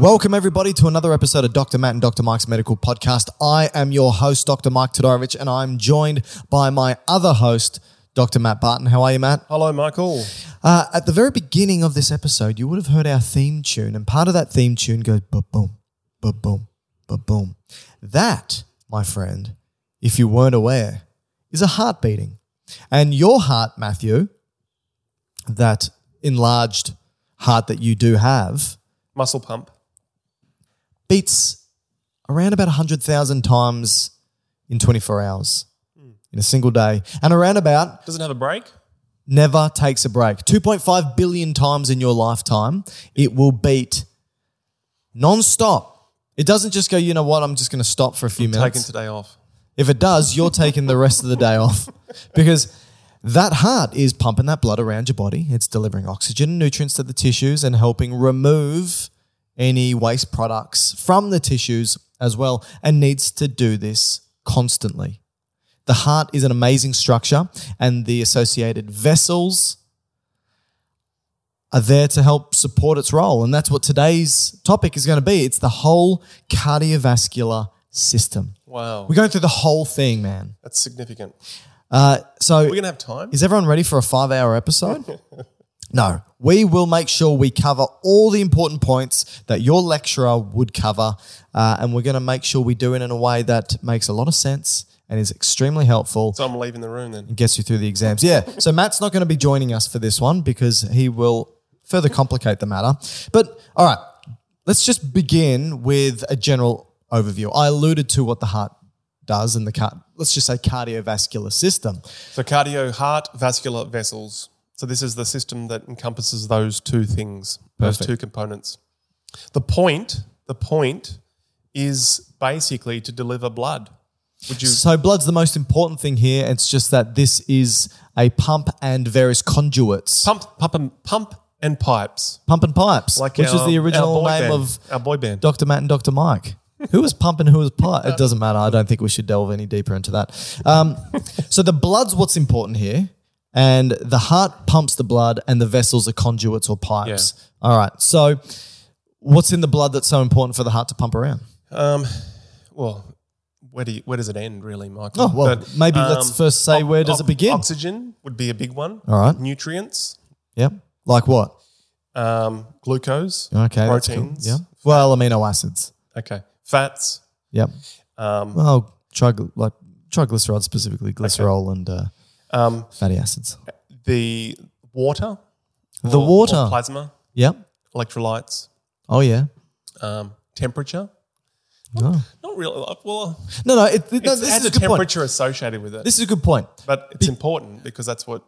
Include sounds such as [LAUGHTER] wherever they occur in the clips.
Welcome, everybody, to another episode of Dr. Matt and Dr. Mike's Medical Podcast. I am your host, Dr. Mike Todorovich, and I'm joined by my other host, Dr. Matt Barton. How are you, Matt? Hello, Michael. Uh, at the very beginning of this episode, you would have heard our theme tune, and part of that theme tune goes ba boom, ba boom, ba boom. That, my friend, if you weren't aware, is a heart beating. And your heart, Matthew, that enlarged heart that you do have, Muscle pump. Beats around about 100,000 times in 24 hours hmm. in a single day. And around about Doesn't have a break? never takes a break. 2.5 billion times in your lifetime, it will beat non-stop. It doesn't just go, you know what, I'm just going to stop for a few Taking minutes. Taking today off. If it does, you're taking the rest of the day off [LAUGHS] because that heart is pumping that blood around your body. It's delivering oxygen and nutrients to the tissues and helping remove any waste products from the tissues as well, and needs to do this constantly. The heart is an amazing structure, and the associated vessels are there to help support its role. And that's what today's topic is going to be. It's the whole cardiovascular system. Wow. We're going through the whole thing, man. That's significant. Uh, so, We're going to have time. is everyone ready for a five hour episode? [LAUGHS] no. We will make sure we cover all the important points that your lecturer would cover. Uh, and we're going to make sure we do it in a way that makes a lot of sense and is extremely helpful So I'm leaving the room then. and gets you through the exams. Yeah. So Matt's not going to be joining us for this one because he will further complicate the matter. But all right, let's just begin with a general overview. I alluded to what the heart does in the car- let's just say cardiovascular system. So cardio, heart, vascular vessels. So this is the system that encompasses those two things, those two components. The point, the point is basically to deliver blood. Would you So blood's the most important thing here. It's just that this is a pump and various conduits. pump, pump, and pump and pipes? Pump and pipes, Like which is our- the our original boy name band, of our boy band. Dr. Matt and Dr. Mike. [LAUGHS] Who was pump and who was pipe? It doesn't matter. I don't think we should delve any deeper into that. Um, [LAUGHS] so the blood's what's important here. And the heart pumps the blood and the vessels are conduits or pipes. All right. So what's in the blood that's so important for the heart to pump around? Um, well, where do you, where does it end, really, Michael? Oh, well, maybe let's first say where does it begin? Oxygen would be a big one. All right. Nutrients, Yep. Like what? um, glucose, Okay. that's cool. proteins, Yeah. Well, amino acids. okay, fats, Yep. um, Well, trig- like triglycerides specifically, glycerol and uh, um, fatty acids. the water, The or- water. or plasma, Yep. electrolytes, Oh yeah. um, temperature. No, Not really. Well, no, no. It, it- no this has is a good point. temperature associated with it, This is a good point. but it's important because that's what.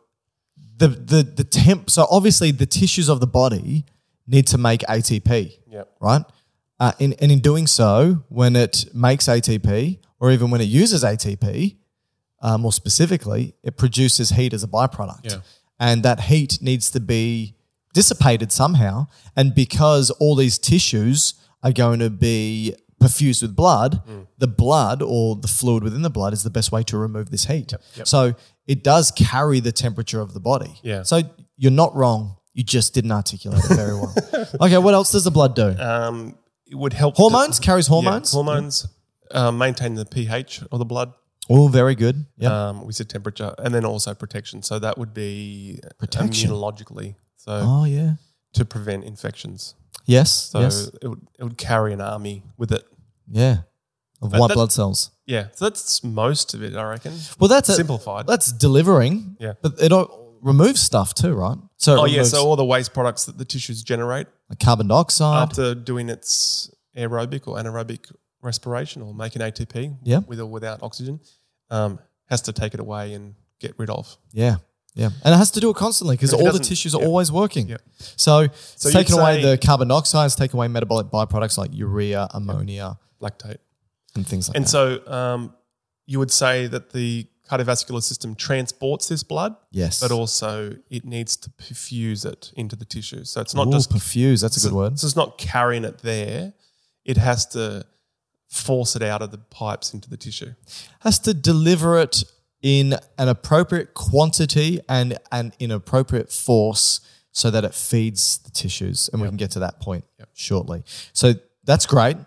The the the temp. So obviously the tissues of the body need to make ATP. Yep. Right. Uh, in, and in doing so, when it makes ATP, or even when it uses ATP, uh, more specifically, it produces heat as a byproduct. Yeah. And that heat needs to be dissipated somehow. And because all these tissues are going to be perfused with blood, Mm. the blood or the fluid within the blood is the best way to remove this heat. So it does carry the temperature of the body. Yeah. So you're not wrong. You just didn't articulate it very well. [LAUGHS] okay, what else does the blood do? Um, it would help. hormones the- carries yeah, hormones. hormones uh, maintain the pH of the blood. Oh, very good. Yeah. Um, we said temperature, and then also protection. So that would be Protection. immunologically. So oh yeah. to prevent infections. Yes. So yes. it would it would carry an army with it. Yeah. Of But white that- blood cells. Yeah, so that's most of it, I reckon. Well, that's a- Simplified. That's delivering. Yeah. But it removes stuff too, right? So oh yeah, so all the waste products that the tissues generate like carbon dioxide. after doing its aerobic or anaerobic respiration or making ATP Yeah. with or without oxygen, um, has to take it away and get rid of. Yeah. Yeah. And it has to do it constantly because all the tissues are yeah. always working. Yeah. So it's So you'd taking away the carbon dioxide, it's taking away metabolic byproducts like urea, ammonia, Lactate. and things like And that. And so um, you would say that the cardiovascular system transports this blood, yes. but also it needs to perfuse it into the tissues. So it's not Ooh, just perfuse. That's a good so- word. So it's not carrying it there; it has to force it out of the pipes into the tissue. has to deliver it in an appropriate quantity and an inappropriate force so that it feeds the tissues. And we can get to that point shortly. So that's great.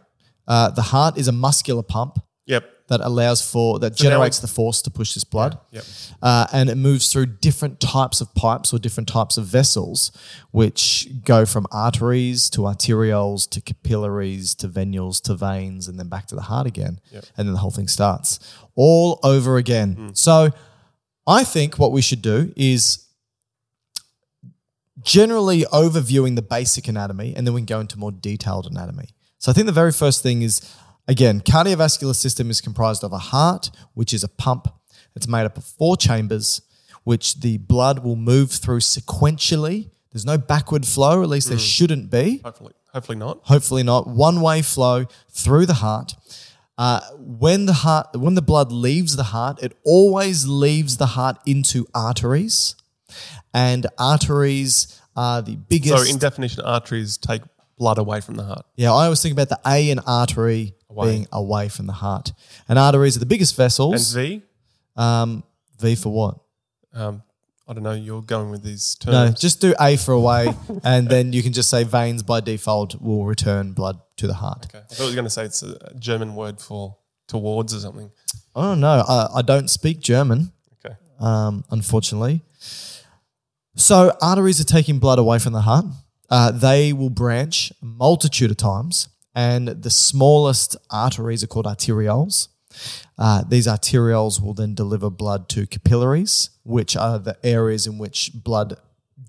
Uh, the heart is a muscular pump Yep. That allows for, that So generates the force to push this blood. Yep. Uh, and it moves through different types of pipes or different types of vessels, which go from arteries to arterioles to capillaries to venules to veins and then back to the heart again. And then the whole thing starts all over again. So I think what we should do is generally overviewing the basic anatomy and then we can go into more detailed anatomy. So I think the very first thing is again, cardiovascular system is comprised of a heart, which is a pump. It's made up of four chambers, which the blood will move through sequentially. There's no backward flow, at least there shouldn't be. Hopefully, hopefully not. Hopefully not. One way flow through the heart. Uh, when the heart, when the blood leaves the heart, it always leaves the heart into arteries, and arteries are the biggest. So, in definition, arteries take blood away from the heart. Yeah, I always think about the A in artery Away. being away from the heart. And arteries are the biggest vessels. And. V, um, v for what? um, I don't know. You're going with these terms. No, just do A for away, [LAUGHS] and then you can just say veins by default will return blood to the heart. okay. I thought you were going to say it's a German word for towards or something. Oh no, I, I don't speak German, Okay. um, unfortunately. So arteries are taking blood away from the heart. Uh, they will branch a multitude of times, and the smallest arteries are called arterioles. Uh, these arterioles will then deliver blood to capillaries, which are the areas in which blood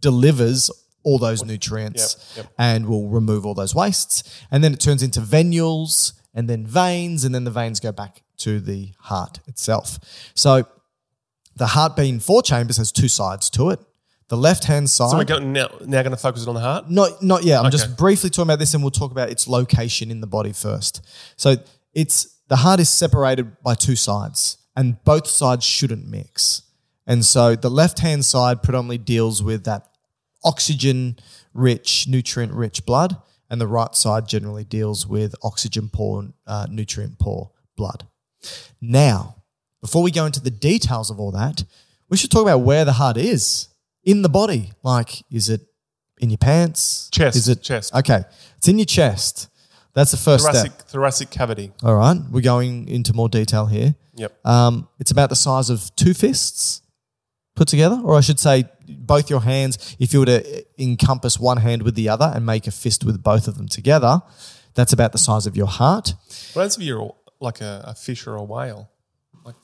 delivers all those nutrients Yep, yep. and will remove all those wastes. And then it turns into venules and then veins, and then the veins go back to the heart itself. So the heart being four chambers has two sides to it. The left hand side. So we're going now, now going to focus it on the heart. Not, not yet. I'm Okay. just briefly talking about this, and we'll talk about its location in the body first. So it's the heart is separated by two sides, and both sides shouldn't mix. And so the left hand side predominantly deals with that oxygen rich, nutrient rich blood, and the right side generally deals with oxygen poor, uh, nutrient poor blood. Now, before we go into the details of all that, we should talk about where the heart is in the body. Like, is it in your pants? Chest, Is it chest. Okay, it's in your chest. That's the first Thoracic, step. thoracic cavity. All right, we're going into more detail here. Yep. Um, it's about the size of two fists put together, or I should say, both your hands. If you were to encompass one hand with the other and make a fist with both of them together, that's about the size of your heart. What happens if you're like a, a fish or a whale?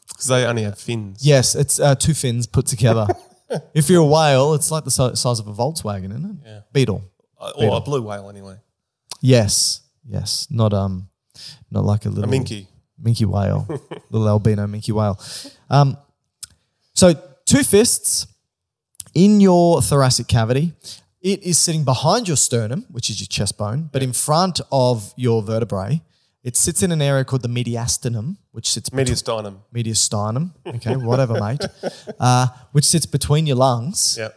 Because they only have fins. Yes, it's uh, two fins put together. [LAUGHS] [LAUGHS] if you're a whale, it's like the si- size of a Volkswagen, isn't it? Yeah. Beetle. Uh, beetle. or a blue whale anyway. Yes, yes, not um, not like a A little minke. minke whale, [LAUGHS] little albino minke whale. Um, so two fists in your thoracic cavity. It is sitting behind your sternum, which is your chest bone, but in front of your vertebrae. It sits in an area called the mediastinum, which sits between- Mediastinum. mediastinum. Okay, whatever, mate. Uh, which sits between your lungs. Yeah.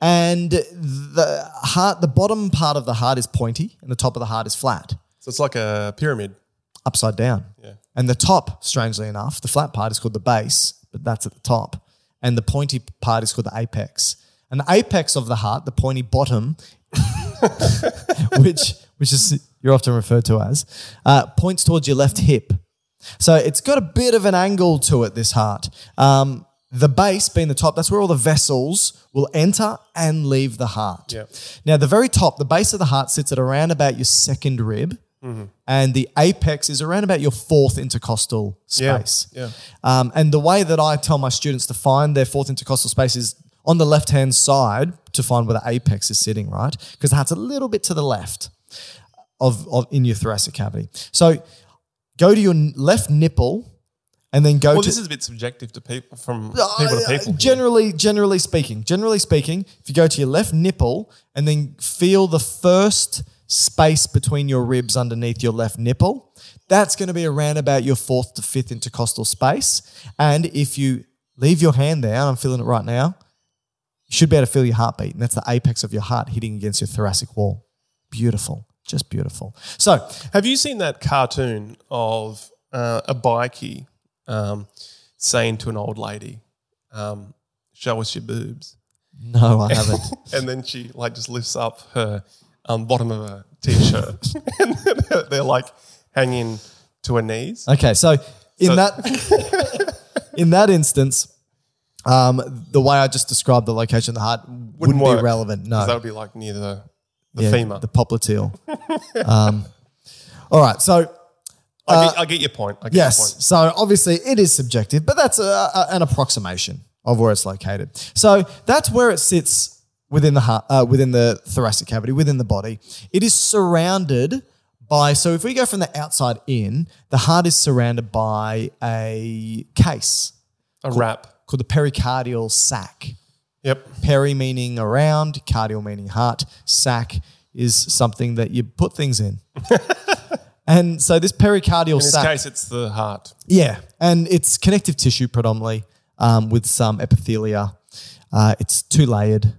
And the heart, the bottom part of the heart is pointy, and the top of the heart is flat, So it's like a pyramid. upside down. Yeah. And the top, strangely enough, the flat part is called the base, but that's at the top. And the pointy part is called the apex. And the apex of the heart, the pointy bottom, [LAUGHS] which which is you're often referred to as, uh, points towards your left hip. So it's got a bit of an angle to it. This heart. Um, the base being the top, that's where all the vessels will enter and leave the heart. Yeah. Now, the very top, the base of the heart sits at around about your second rib, and the apex is around about your fourth intercostal Yeah, space. yeah. Um, and the way that I tell my students to find their fourth intercostal space is on the left hand side to find where the apex is sitting, right? Because the heart's a little bit to the left of, of in your thoracic cavity. So go to your left nipple and then go Well, to this is a bit subjective to people from uh, people to people. here. Generally, generally speaking, generally speaking, if you go to your left nipple and then feel the first space between your ribs underneath your left nipple, that's going to be around about your fourth to fifth intercostal space. And if you leave your hand there, and I'm feeling it right now, you should be able to feel your heartbeat, and that's the apex of your heart hitting against your thoracic wall. Beautiful, just beautiful. So, Have you seen that cartoon of uh, a bikie um, saying to an old lady, um, "Show us your boobs," no, I [LAUGHS] haven't. and then she like just lifts up her um, bottom of her t-shirt, [LAUGHS] and then they're like hanging to her knees. Okay, so in So- that [LAUGHS] in that instance, um, the way I just described the location of the heart wouldn't, work, be relevant. No, that would be like near the the Yeah, femur. the popliteal. um, [LAUGHS] all right, so I, get, I get your point. I get yes, your point. so obviously it is subjective, but that's a, a- an approximation of where it's located. So that's where it sits within the heart, uh, within the thoracic cavity, within the body. It is surrounded by. So if we go from the outside in, the heart is surrounded by a case A wrap. called the pericardial sac. Yep. Peri meaning around, cardial meaning heart, sac is something that you put things in. [LAUGHS] and so this pericardial sac. In this sac, case, it's the heart. yeah, and it's connective tissue predominantly um, with some epithelia. Uh, it's two layered,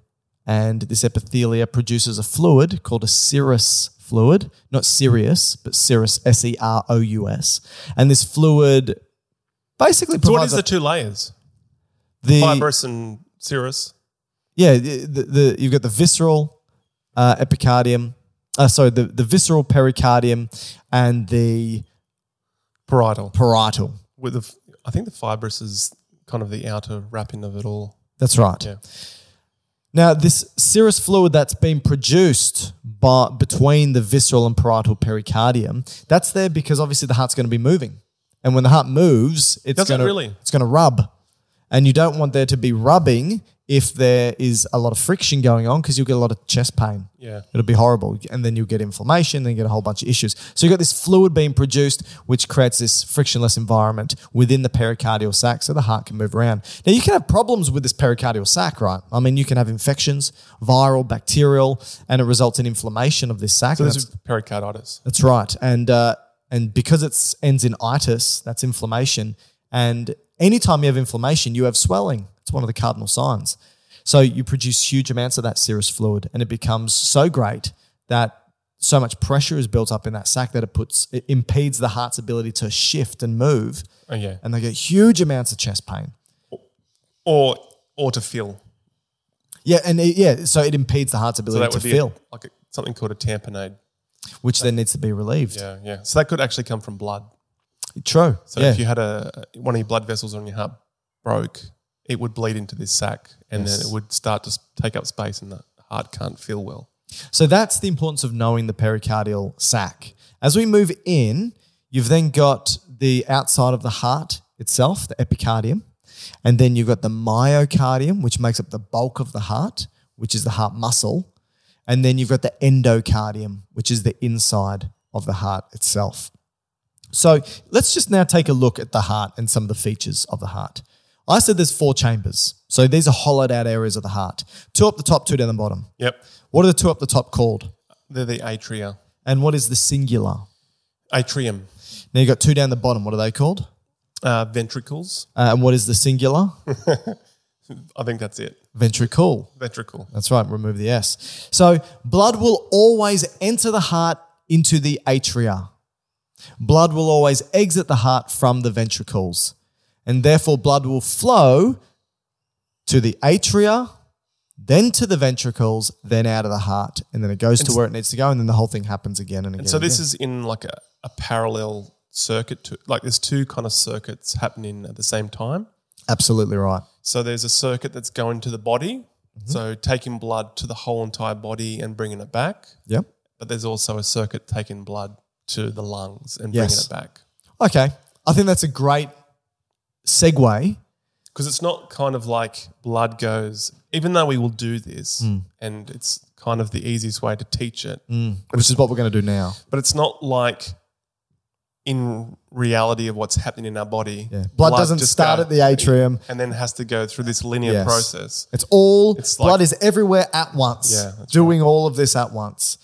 and this epithelia produces a fluid called a serous fluid, not Sirius, but serous, S E R O U S. And this fluid basically So what is the two layers? the Fibrous and serous. Yeah, the, the, you've got the visceral uh, epicardium. Uh, sorry, the, the visceral pericardium and the Parietal. parietal. With the, I think the fibrous is kind of the outer wrapping of it all. That's right. Yeah. Now, this serous fluid that's been produced by, between the visceral and parietal pericardium, that's there because obviously the heart's going to be moving. And when the heart moves, it's it going to really? it's going to rub. And you don't want there to be rubbing if there is a lot of friction going on because you'll get a lot of chest pain. Yeah. It'll be horrible. And then you'll get inflammation, then you get a whole bunch of issues. So you've got this fluid being produced, which creates this frictionless environment within the pericardial sac so the heart can move around. Now, you can have problems with this pericardial sac, right? I mean, you can have infections, viral, bacterial, and it results in inflammation of this sac. So this that's, is pericarditis. that's right. And, uh, and because it ends in itis, that's inflammation. And anytime you have inflammation, you have swelling. It's one of the cardinal signs. So you produce huge amounts of that serous fluid, and it becomes so great that so much pressure is built up in that sac that it puts it impedes the heart's ability to shift and move, Oh, yeah. and they get huge amounts of chest pain. Or or to feel. Yeah, and it, yeah, so it impedes the heart's So ability that to feel, a, like a, something called a tamponade. which then needs to be relieved. Yeah, yeah. So that could actually come from blood. True. So yeah. if you had a one of your blood vessels on your heart broke, it would bleed into this sac, and Yes. then it would start to take up space, and the heart can't feel well. So that's the importance of knowing the pericardial sac. As we move in, you've then got the outside of the heart itself, the epicardium, and then you've got the myocardium, which makes up the bulk of the heart, which is the heart muscle. And then you've got the endocardium, which is the inside of the heart itself. So let's just now take a look at the heart and some of the features of the heart. I said there's four chambers. So these are hollowed out areas of the heart. Two up the top, two down the bottom. Yep. What are the two up the top called? They're the atria. And what is the singular? Atrium. Now you've got two down the bottom. What are they called? Uh, ventricles. Uh, and what is the singular? [LAUGHS] I think that's it. Ventricle. Ventricle. That's right, remove the S. So blood will always enter the heart into the atria. Blood will always exit the heart from the ventricles. And therefore, blood will flow to the atria, then to the ventricles, then out of the heart. And then it goes to where it needs to go. And then the whole thing happens again and again. And so this again. is in like a, a parallel circuit to like there's two kind of circuits happening at the same time. absolutely right. So there's a circuit that's going to the body, Mm-hmm. so taking blood to the whole entire body and bringing it back. Yep. But there's also a circuit taking blood to the lungs and Yes. bringing it back. Okay. I think that's a great segue. Because it's not kind of like blood goes, even though we will do this, Hmm. and it's kind of the easiest way to teach it, Which is what we're going to do now. but it's not like in reality of what's happening in our body. Yeah. Blood, doesn't start at the atrium. and then has to go through this linear Yes. process. It's all It's blood like- is everywhere at once. Yeah, doing all of this at once.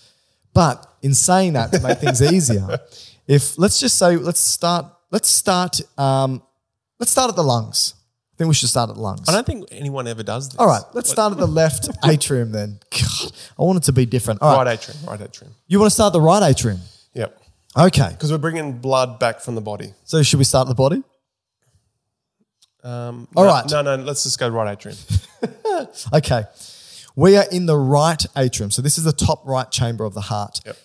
But in saying that, to make things [LAUGHS] easier, if let's just say let's start let's start um, let's start at the lungs. I think we should start at the lungs. I don't think anyone ever does this. all right, let's start at the left [LAUGHS] atrium then. God, I want it to be different. All right, Right atrium, right atrium. you want to start the right atrium? Yep. Okay. Because we're bringing blood back from the body. So should we start the body? Um, All no, right. No, no, let's just go right atrium. [LAUGHS] Okay. We are in the right atrium. So this is the top right chamber of the heart. Yep.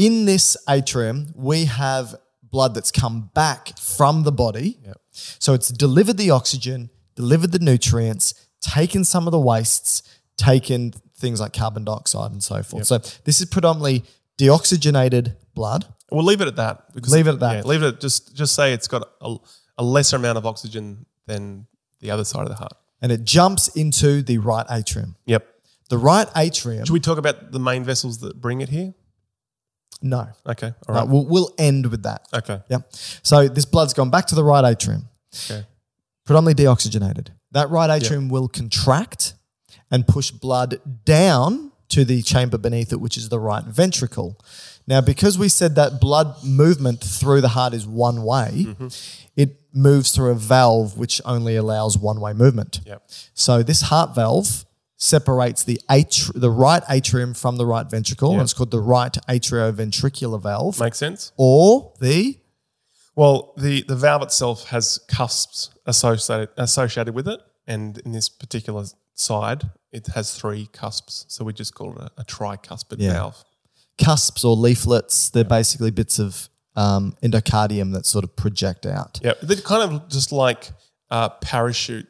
In this atrium, we have blood that's come back from the body. Yep. So it's delivered the oxygen, delivered the nutrients, taken some of the wastes, taken things like carbon dioxide and so forth. So this is predominantly deoxygenated blood. We'll leave it at that. Because Leave it at that. Yeah, leave it at just just say it's got a, a lesser amount of oxygen than the other side of the heart. And it jumps into the right atrium. Yep. The right atrium. Should we talk about the main vessels that bring it here? No. Okay. All right. No, we'll, we'll end with that. okay. Yep. So this blood's gone back to the right atrium, Okay. predominantly deoxygenated. That right atrium will contract and push blood down to the chamber beneath it, which is the right ventricle. Now, because we said that blood movement through the heart is one way, mm-hmm. it moves through a valve which only allows one way movement. Yep. So this heart valve separates the atri- the right atrium from the right ventricle, and it's called the right atrioventricular valve, Makes sense. or the Well, the, the valve itself has cusps associated associated with it, and in this particular side, it has three cusps. So we just call it a, a tricuspid Yeah. valve. cusps or leaflets. They're basically bits of um, endocardium that sort of project out. Yeah, they're kind of just like uh, parachute.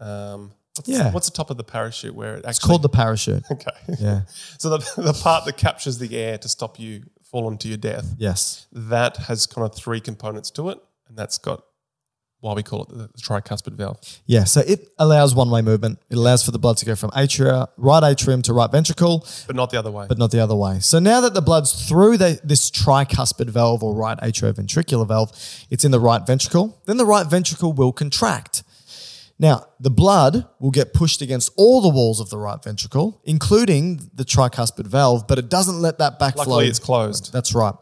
Um, what's, Yeah. what's the top of the parachute where it actually It's called the parachute. okay. Yeah. [LAUGHS] So the the part that captures the air to stop you falling to your death Yes. that has kind of three components to it, and that's got why we call it the, the tricuspid valve. Yeah. So it allows one way movement. It allows for the blood to go from atria, right atrium to right ventricle, but not the other way. but not the other way. So now that the blood's through the, this tricuspid valve or right atrioventricular valve, it's in the right ventricle. Then the right ventricle will contract. Now, the blood will get pushed against all the walls of the right ventricle, including the tricuspid valve, but it doesn't let that backflow. Luckily, it's closed. That's right.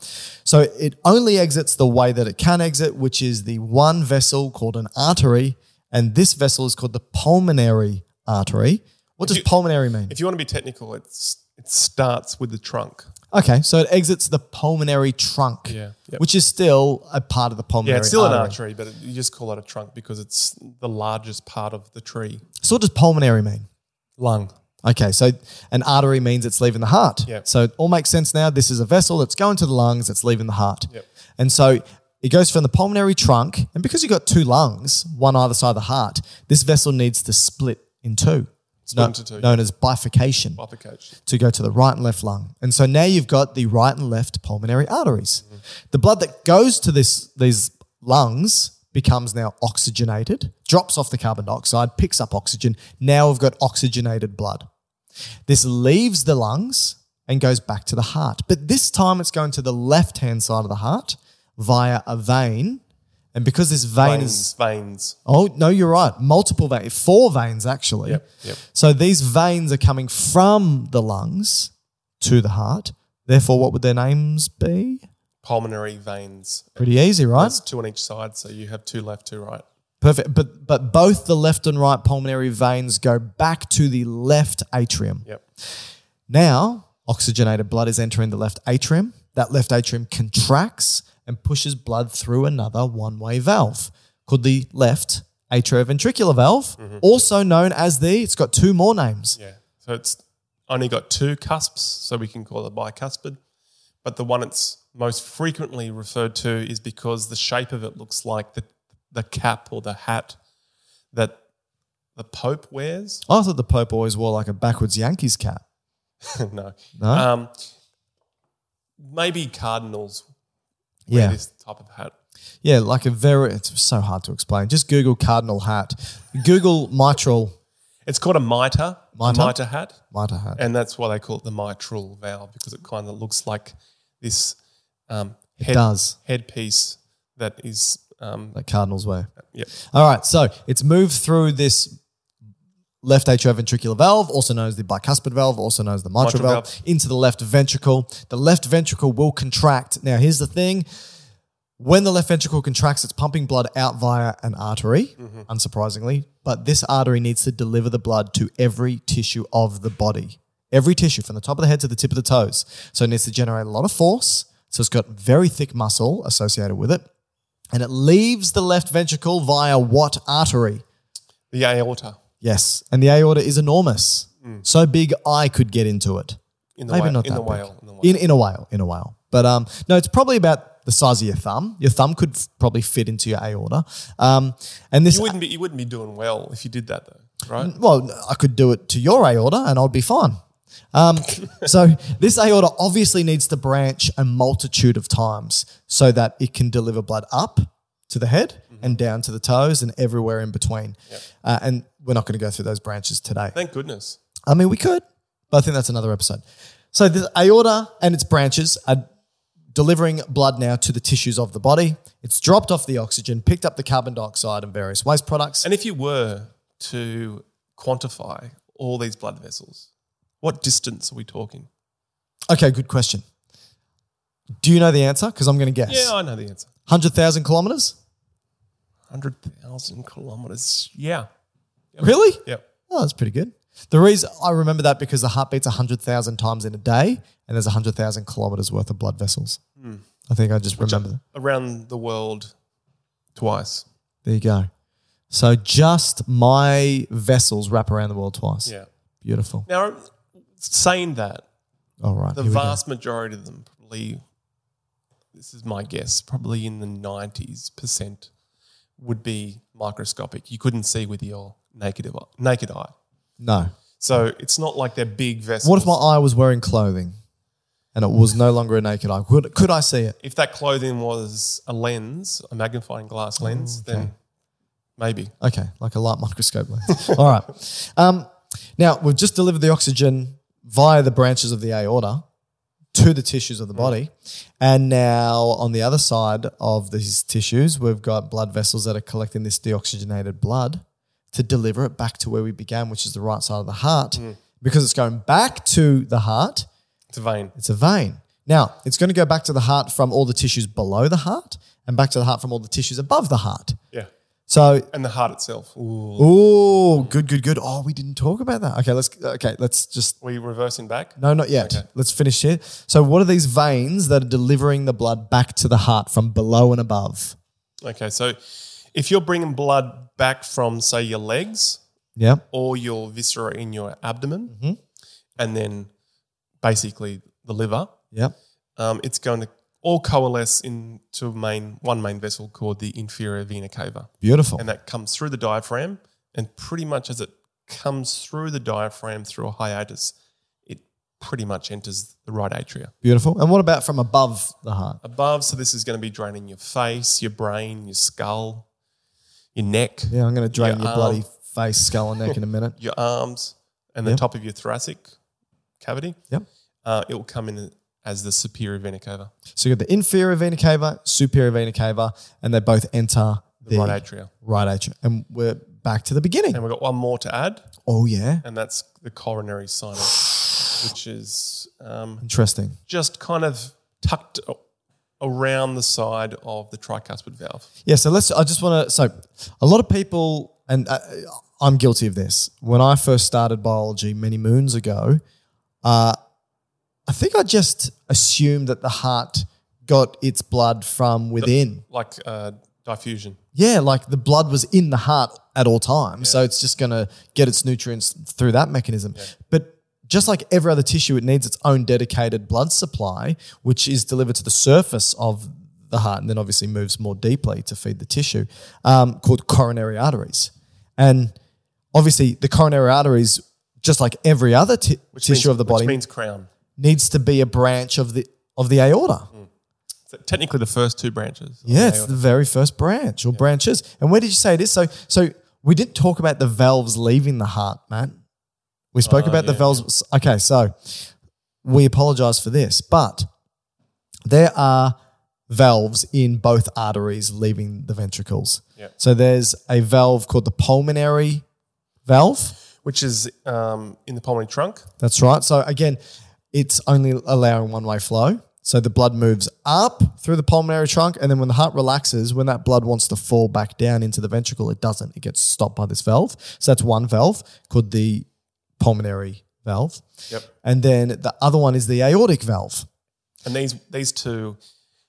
So it only exits the way that it can exit, which is the one vessel called an artery. And this vessel is called the pulmonary artery. What does you- pulmonary mean? If you want to be technical, it's it starts with the trunk. Okay, so it exits the pulmonary trunk, Yeah, yep. which is still a part of the pulmonary Yeah, it's still an artery. artery, but it, you just call it a trunk because it's the largest part of the tree. So what does pulmonary mean? Lung. Okay, so an artery means it's leaving the heart. Yep. So it all makes sense now. This is a vessel that's going to the lungs, it's leaving the heart. Yep. And so it goes from the pulmonary trunk, and because you've got two lungs, one either side of the heart, this vessel needs to split in two. Two, Known as bifurcation Bifurcation. to go to the right and left lung. And so now you've got the right and left pulmonary arteries. The blood that goes to this these lungs becomes now oxygenated, drops off the carbon dioxide, picks up oxygen. Now we've got oxygenated blood. This leaves the lungs and goes back to the heart. But this time it's going to the left hand side of the heart via a vein. And because this vein is Veins, veins. Oh, no, you're right. Multiple veins, four veins actually. Yep, yep. So these veins are coming from the lungs to the heart. Therefore, what would their names be? Pulmonary veins. Pretty easy, right? There's two on each side, so you have two left, two right. Perfect. But but both the left and right pulmonary veins go back to the left atrium. Yep. Now, oxygenated blood is entering the left atrium. That left atrium contracts and pushes blood through another one-way valve called the left atrioventricular valve, also known as the it's got two more names. Yeah. So it's only got two cusps, so we can call it bicuspid. But the one it's most frequently referred to is because the shape of it looks like the, the cap or the hat that the Pope wears. I thought the Pope always wore like a backwards Yankees cap. [LAUGHS] no. No? Um, maybe cardinals wear Yeah. this type of hat. Yeah, like a very it's so hard to explain. Just Google cardinal hat. Google mitral It's called a mitre, Mitre? mitre hat. mitre hat. And that's why they call it the mitral valve because it kind of looks like this um, It does. headpiece that is. Um, Like cardinals wear. yep. All right, so it's moved through this left atrioventricular valve, also known as the bicuspid valve, also known as the mitral, Mitral valve, valve. into the left ventricle. The left ventricle will contract. Now, here's the thing. When the left ventricle contracts, it's pumping blood out via an artery, mm-hmm. unsurprisingly, but this artery needs to deliver the blood to every tissue of the body. Every tissue, from the top of the head to the tip of the toes. So it needs to generate a lot of force. So it's got very thick muscle associated with it. And it leaves the left ventricle via what artery? The aorta Yes. And the aorta is enormous. So big I could get into it. in the Maybe whale. not in that the big. whale. In the whale. In, in a whale, in a whale. But um, no, it's probably about the size of your thumb. Your thumb could f- probably fit into your aorta. Um, and this, you wouldn't be you wouldn't be doing well if you did that though, right? well, I could do it to your aorta and I'd be fine. Um, [LAUGHS] so this aorta obviously needs to branch a multitude of times so that it can deliver blood up to the head and down to the toes and everywhere in between. Uh, and we're not going to go through those branches today. Thank goodness. I mean, we could, but I think that's another episode. So the aorta and its branches are delivering blood now to the tissues of the body. It's dropped off the oxygen, picked up the carbon dioxide and various waste products. And if you were to quantify all these blood vessels, what distance are we talking? okay, good question. Do you know the answer? Because I'm going to guess. Yeah, I know the answer. 100,000 kilometers? Hundred thousand kilometers. Yeah. Really? Yep. Oh, that's pretty good. The reason I remember that because the heart beats 100,000 times in a day and there's 100,000 kilometers worth of blood vessels. Hmm. I think I just remember that. Around the world twice. There you go. So just my vessels wrap around the world twice. Yeah. Beautiful. Now, saying that, All right. the here we go. vast majority of them probably, this is my guess, probably in the 90s percent would be microscopic. You couldn't see with your naked, naked eye. No. So it's not like they're big vessels. What if my eye was wearing clothing and it was no longer a naked eye? Could, could I see it? if that clothing was a lens, a magnifying glass lens, then maybe. Okay, like a light microscope lens. [LAUGHS] All right. Um, now, we've just delivered the oxygen via the branches of the aorta to the tissues of the mm. body. And now on the other side of these tissues, we've got blood vessels that are collecting this deoxygenated blood to deliver it back to where we began, which is the right side of the heart. Mm. Because it's going back to the heart, It's a vein. it's a vein. Now, it's going to go back to the heart from all the tissues below the heart and back to the heart from all the tissues above the heart. Yeah. So And the heart itself. Ooh. Oh, good, good, good. Oh, we didn't talk about that. Okay, let's okay, let's just Were you reversing back? no, not yet. Okay. Let's finish here. So, what are these veins that are delivering the blood back to the heart from below and above? Okay, so if you're bringing blood back from, say, your legs Yeah, or your viscera in your abdomen, Mm-hmm. and then basically the liver, yeah, um, it's going to all coalesce into main one main vessel called the inferior vena cava, beautiful. and that comes through the diaphragm. And pretty much as it comes through the diaphragm through a hiatus, it pretty much enters the right atria. Beautiful. And what about from above the heart? Above, so this is going to be draining your face, your brain, your skull, your neck, Yeah, I'm going to drain Your your bloody face, skull, and neck in a minute. [LAUGHS] your arms, and the top of your thoracic cavity, Yep. uh, it will come in as the superior vena cava, So you've got the inferior vena cava, superior vena cava, and they both enter the the right atria. right atrium. And we're back to the beginning. And we've got one more to add, Oh yeah, and that's the coronary sinus, which is um, interesting. just kind of tucked around the side of the tricuspid valve. Yeah, so let's. I just want to. So, a lot of people, and uh, I'm guilty of this. When I first started biology many moons ago, uh, I think I just assumed that the heart got its blood from within. like uh, diffusion. Yeah, like the blood was in the heart at all times. So it's just going to get its nutrients through that mechanism. But just like every other tissue, it needs its own dedicated blood supply, which is delivered to the surface of the heart and then obviously moves more deeply to feed the tissue, um, called coronary arteries. And obviously, the coronary arteries, just like every other ti- tissue means- of the body, Which means crown. Needs to be a branch of the of the aorta. So technically, the first two branches. Yeah, the it's the very first branch or branches. And where did you say it is? So, so we didn't talk about the valves leaving the heart, Matt. We spoke Oh, about the yeah, valves. Okay, so we apologize for this, but there are valves in both arteries leaving the ventricles. Yeah. So there's a valve called the pulmonary valve. which is um, in the pulmonary trunk. That's right. So again, it's only allowing one way flow. So the blood moves up through the pulmonary trunk, and then when the heart relaxes, when that blood wants to fall back down into the ventricle, it doesn't. It gets stopped by this valve. So that's one valve called the pulmonary valve. Yep. And then the other one is the aortic valve. And these these two,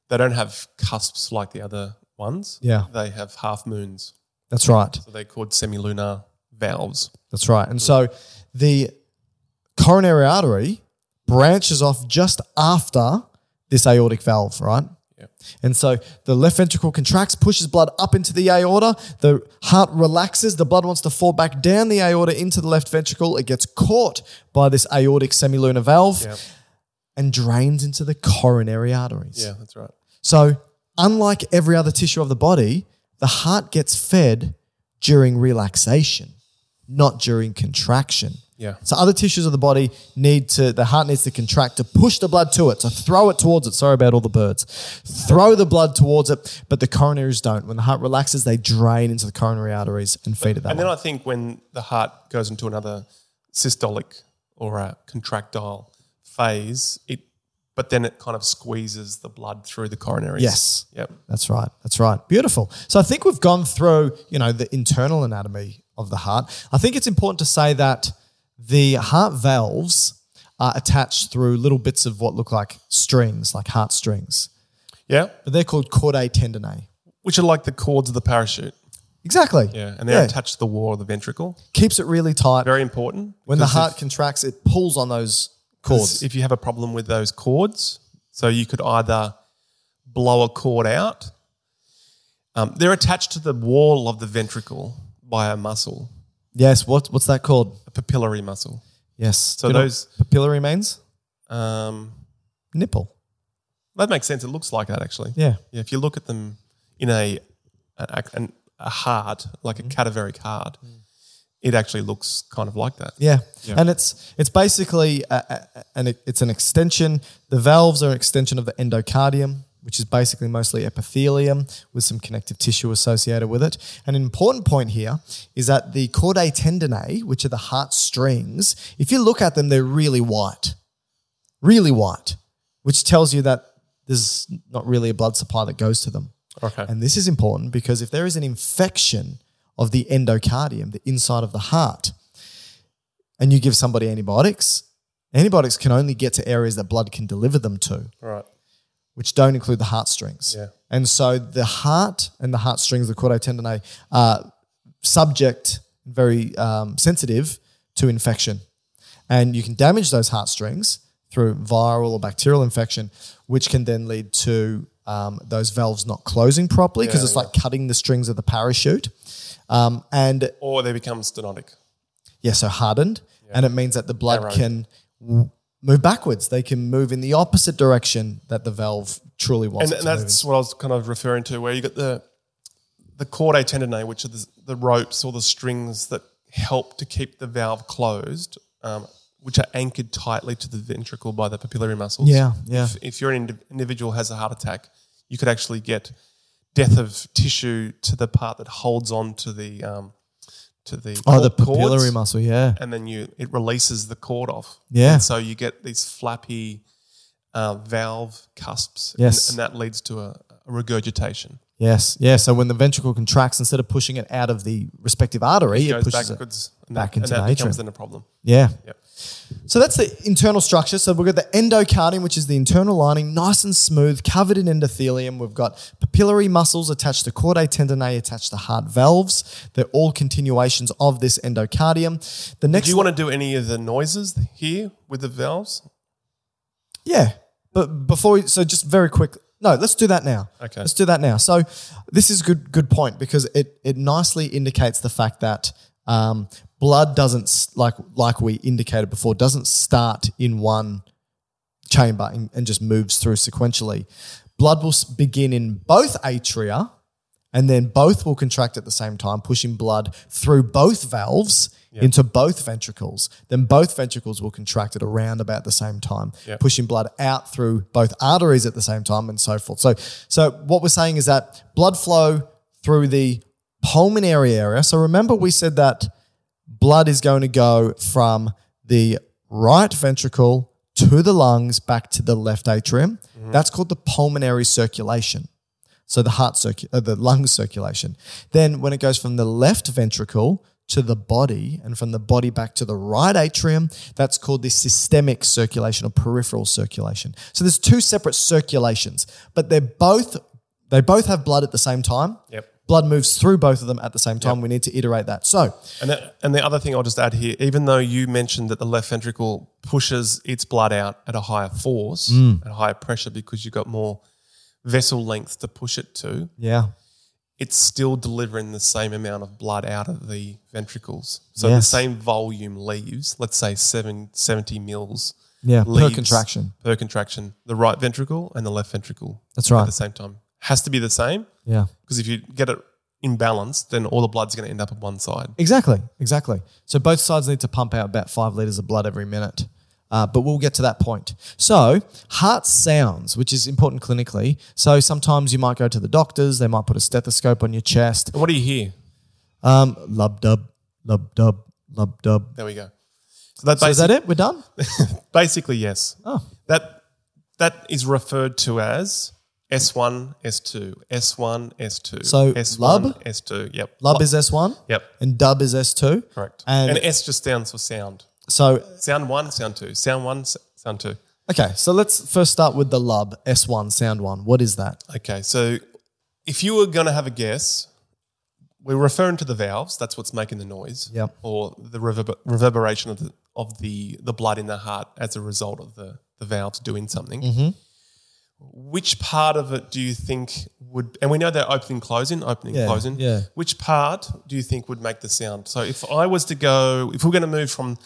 they don't have cusps like the other ones. Yeah. They have half moons. That's right. So they're called semilunar valves. That's right. And so the coronary artery branches off just after this aortic valve, right? Yeah. And so the left ventricle contracts, pushes blood up into the aorta. The heart relaxes. The blood wants to fall back down the aorta into the left ventricle. It gets caught by this aortic semilunar valve Yeah. and drains into the coronary arteries. Yeah, that's right. So, unlike every other tissue of the body, the heart gets fed during relaxation, not during contraction. Yeah. So other tissues of the body need to, the heart needs to contract to push the blood to it, to throw it towards it. Sorry about all the birds. Throw the blood towards it, but the coronaries don't. When the heart relaxes, they drain into the coronary arteries and feed it that And way. then I think when the heart goes into another systolic or a contractile phase, it but then it kind of squeezes the blood through the coronaries. Yes. Yep. That's right. That's right. Beautiful. So I think we've gone through, you know, the internal anatomy of the heart. I think it's important to say that the heart valves are attached through little bits of what look like strings, like heart strings. Yeah. But they're called chordae tendineae. Which are like the cords of the parachute. Exactly. Yeah. And they're attached to the wall of the ventricle. Keeps it really tight. Very important. when the heart if- contracts, it pulls on those cords. If you have a problem with those cords, so you could either blow a cord out. Um, they're attached to the wall of the ventricle by a muscle, yes. What, what's that called? a papillary muscle. Yes. So those- papillary means Um, nipple. that makes sense. It looks like that actually. Yeah. Yeah. If you look at them in a a, an, a heart, like a Mm. cadaveric heart, it actually looks kind of like that. Yeah. Yeah. and it's it's basically a, a, an it's an extension. The valves are an extension of the endocardium, which is basically mostly epithelium with some connective tissue associated with it. And an important point here is that the chordae tendineae, which are the heart strings, if you look at them, they're really white, really white, which tells you that there's not really a blood supply that goes to them. Okay. And this is important because if there is an infection of the endocardium, the inside of the heart, and you give somebody antibiotics, antibiotics can only get to areas that blood can deliver them to, right. Which don't include the heartstrings. Yeah. And so the heart and the heartstrings, the chordae tendineae, are subject, very um, sensitive to infection. And you can damage those heartstrings through viral or bacterial infection, which can then lead to um, those valves not closing properly because Yeah, it's like cutting the strings of the parachute. Um, and Or they become stenotic. yeah, so hardened, and it means that the blood Narrowed. can w- move backwards. They can move in the opposite direction that the valve truly wants. and, and that's what I was kind of referring to, where you got the the chordae tendineae, which are the, the ropes or the strings that help to keep the valve closed. um, which are anchored tightly to the ventricle by the papillary muscles. Yeah, yeah. If, if you're an indi- individual has a heart attack, you could actually get death of tissue to the part that holds on to the um, to the Oh, the cord- cords, papillary muscle. Yeah. and then you it releases the cord off. Yeah. And so you get these flappy uh, valve cusps. and- Yes. and, that leads to a, a regurgitation. Yes. Yeah. So when the ventricle contracts, instead of pushing it out of the respective artery, it, It pushes it. backwards and back that, into and that the becomes atrium. then a problem. Yeah. Yep. So that's the internal structure. So we've got the endocardium, which is the internal lining, nice and smooth, covered in endothelium. We've got papillary muscles attached to chordae tendineae, attached to heart valves. They're all continuations of this endocardium. The next, Do you want to do any of the noises here with the valves? yeah, but before, we, so just very quick. No, let's do that now. Okay. let's do that now. So this is good, good point because it it nicely indicates the fact that um, blood doesn't like like we indicated before doesn't start in one chamber and, and just moves through sequentially. Blood will begin in both atria, and then both will contract at the same time, pushing blood through both valves into both ventricles. Then both ventricles will contract at around about the same time, Yep. pushing blood out through both arteries at the same time, and so forth. So, so what we're saying is that blood flow through the pulmonary area. So remember, we said that blood is going to go from the right ventricle to the lungs back to the left atrium. That's called the pulmonary circulation. So the heart circu- uh, the lung circulation. Then when it goes from the left ventricle to the body and from the body back to the right atrium, that's called the systemic circulation or peripheral circulation. So there's two separate circulations, but they're both they both have blood at the same time. Yep. Blood moves through both of them at the same time. We need to iterate that. So, And the, and the other thing I'll just add here, even though you mentioned that the left ventricle pushes its blood out at a higher force, Mm. at a higher pressure, because you've got more vessel length to push it to, yeah. it's still delivering the same amount of blood out of the ventricles. So Yes. the same volume leaves, let's say seven, 70 mils Yeah, per contraction. Per contraction, the right ventricle and the left ventricle. That's right. At the same time. Has to be the same Yeah. because if you get it imbalanced, then all the blood's going to end up on one side. Exactly, exactly. So both sides need to pump out about five liters of blood every minute. Uh, but we'll get to that point. So, heart sounds, which is important clinically. So, sometimes you might go to the doctors, they might put a stethoscope on your chest. What do you hear? Um, lub dub, lub dub, lub dub. There we go. So, that So, is that it? We're done? [LAUGHS] basically yes. Oh. That that is referred to as S1, S2, S1, S2. So, S1, lub? S2. Yep. Lub is S1 Yep. and dub is S2. Correct. And, And, S just stands for sound. so, Sound one, sound two. Sound one, sound two. okay, so let's first start with the lub, S1, sound one. What is that? Okay, so if you were going to have a guess, we're referring to the valves. That's what's making the noise. Yep. Or the reverber- reverberation of the of the the blood in the heart as a result of the the valves doing something. Mm-hmm. Which part of it do you think would? And we know they're opening, closing, opening, Yeah, closing. yeah. Which part do you think would make the sound? So if I was to go, if we're going to move from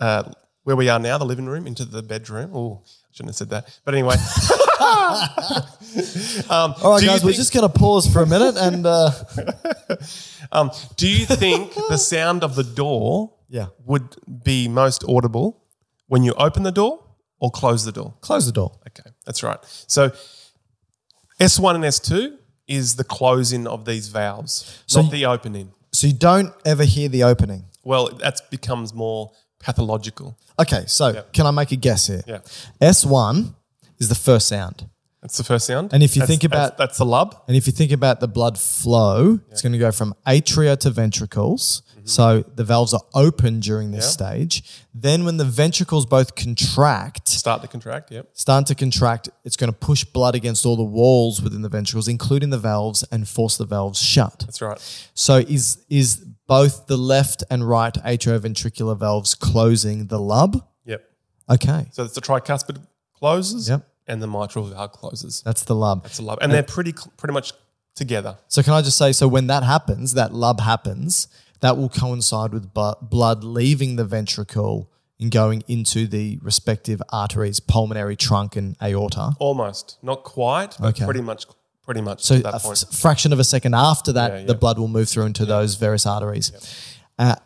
uh, where we are now, the living room, into the bedroom. Oh, I shouldn't have said that. But anyway. [LAUGHS] um, All right, guys, we're just going to pause for a minute and uh, [LAUGHS] Um, do you think the sound of the door Yeah. would be most audible when you open the door or close the door? close the door. Okay, that's right. So S1 and S2 is the closing of these valves, So not the opening. So, you don't ever hear the opening. Well, that becomes more pathological. Okay, so Yeah. can I make a guess here? Yeah. S1 is the first sound. That's the first sound. And if you That's- think about- that's the lub. And if you think about the blood flow, it's going to go from atria to ventricles. So the valves are open during this Mm-hmm. Yeah. stage. Then when the ventricles both contract, Start to contract. Yep. start to contract, it's going to push blood against all the walls within the ventricles, including the valves, and force the valves shut. That's right. So is is both the left and right atrioventricular valves closing the lub? Yep. Okay. So it's the tricuspid closes. Yep. And the mitral valve closes. That's the lub. That's the lub, and they're pretty pretty much together. So can I just say, so when that happens, that lub happens, that will coincide with blood leaving the ventricle and going into the respective arteries, pulmonary trunk and aorta. Almost, not quite, but Okay. pretty much, pretty much So a f- fraction of a second after that, Yeah, the blood will move through into those various arteries. Uh,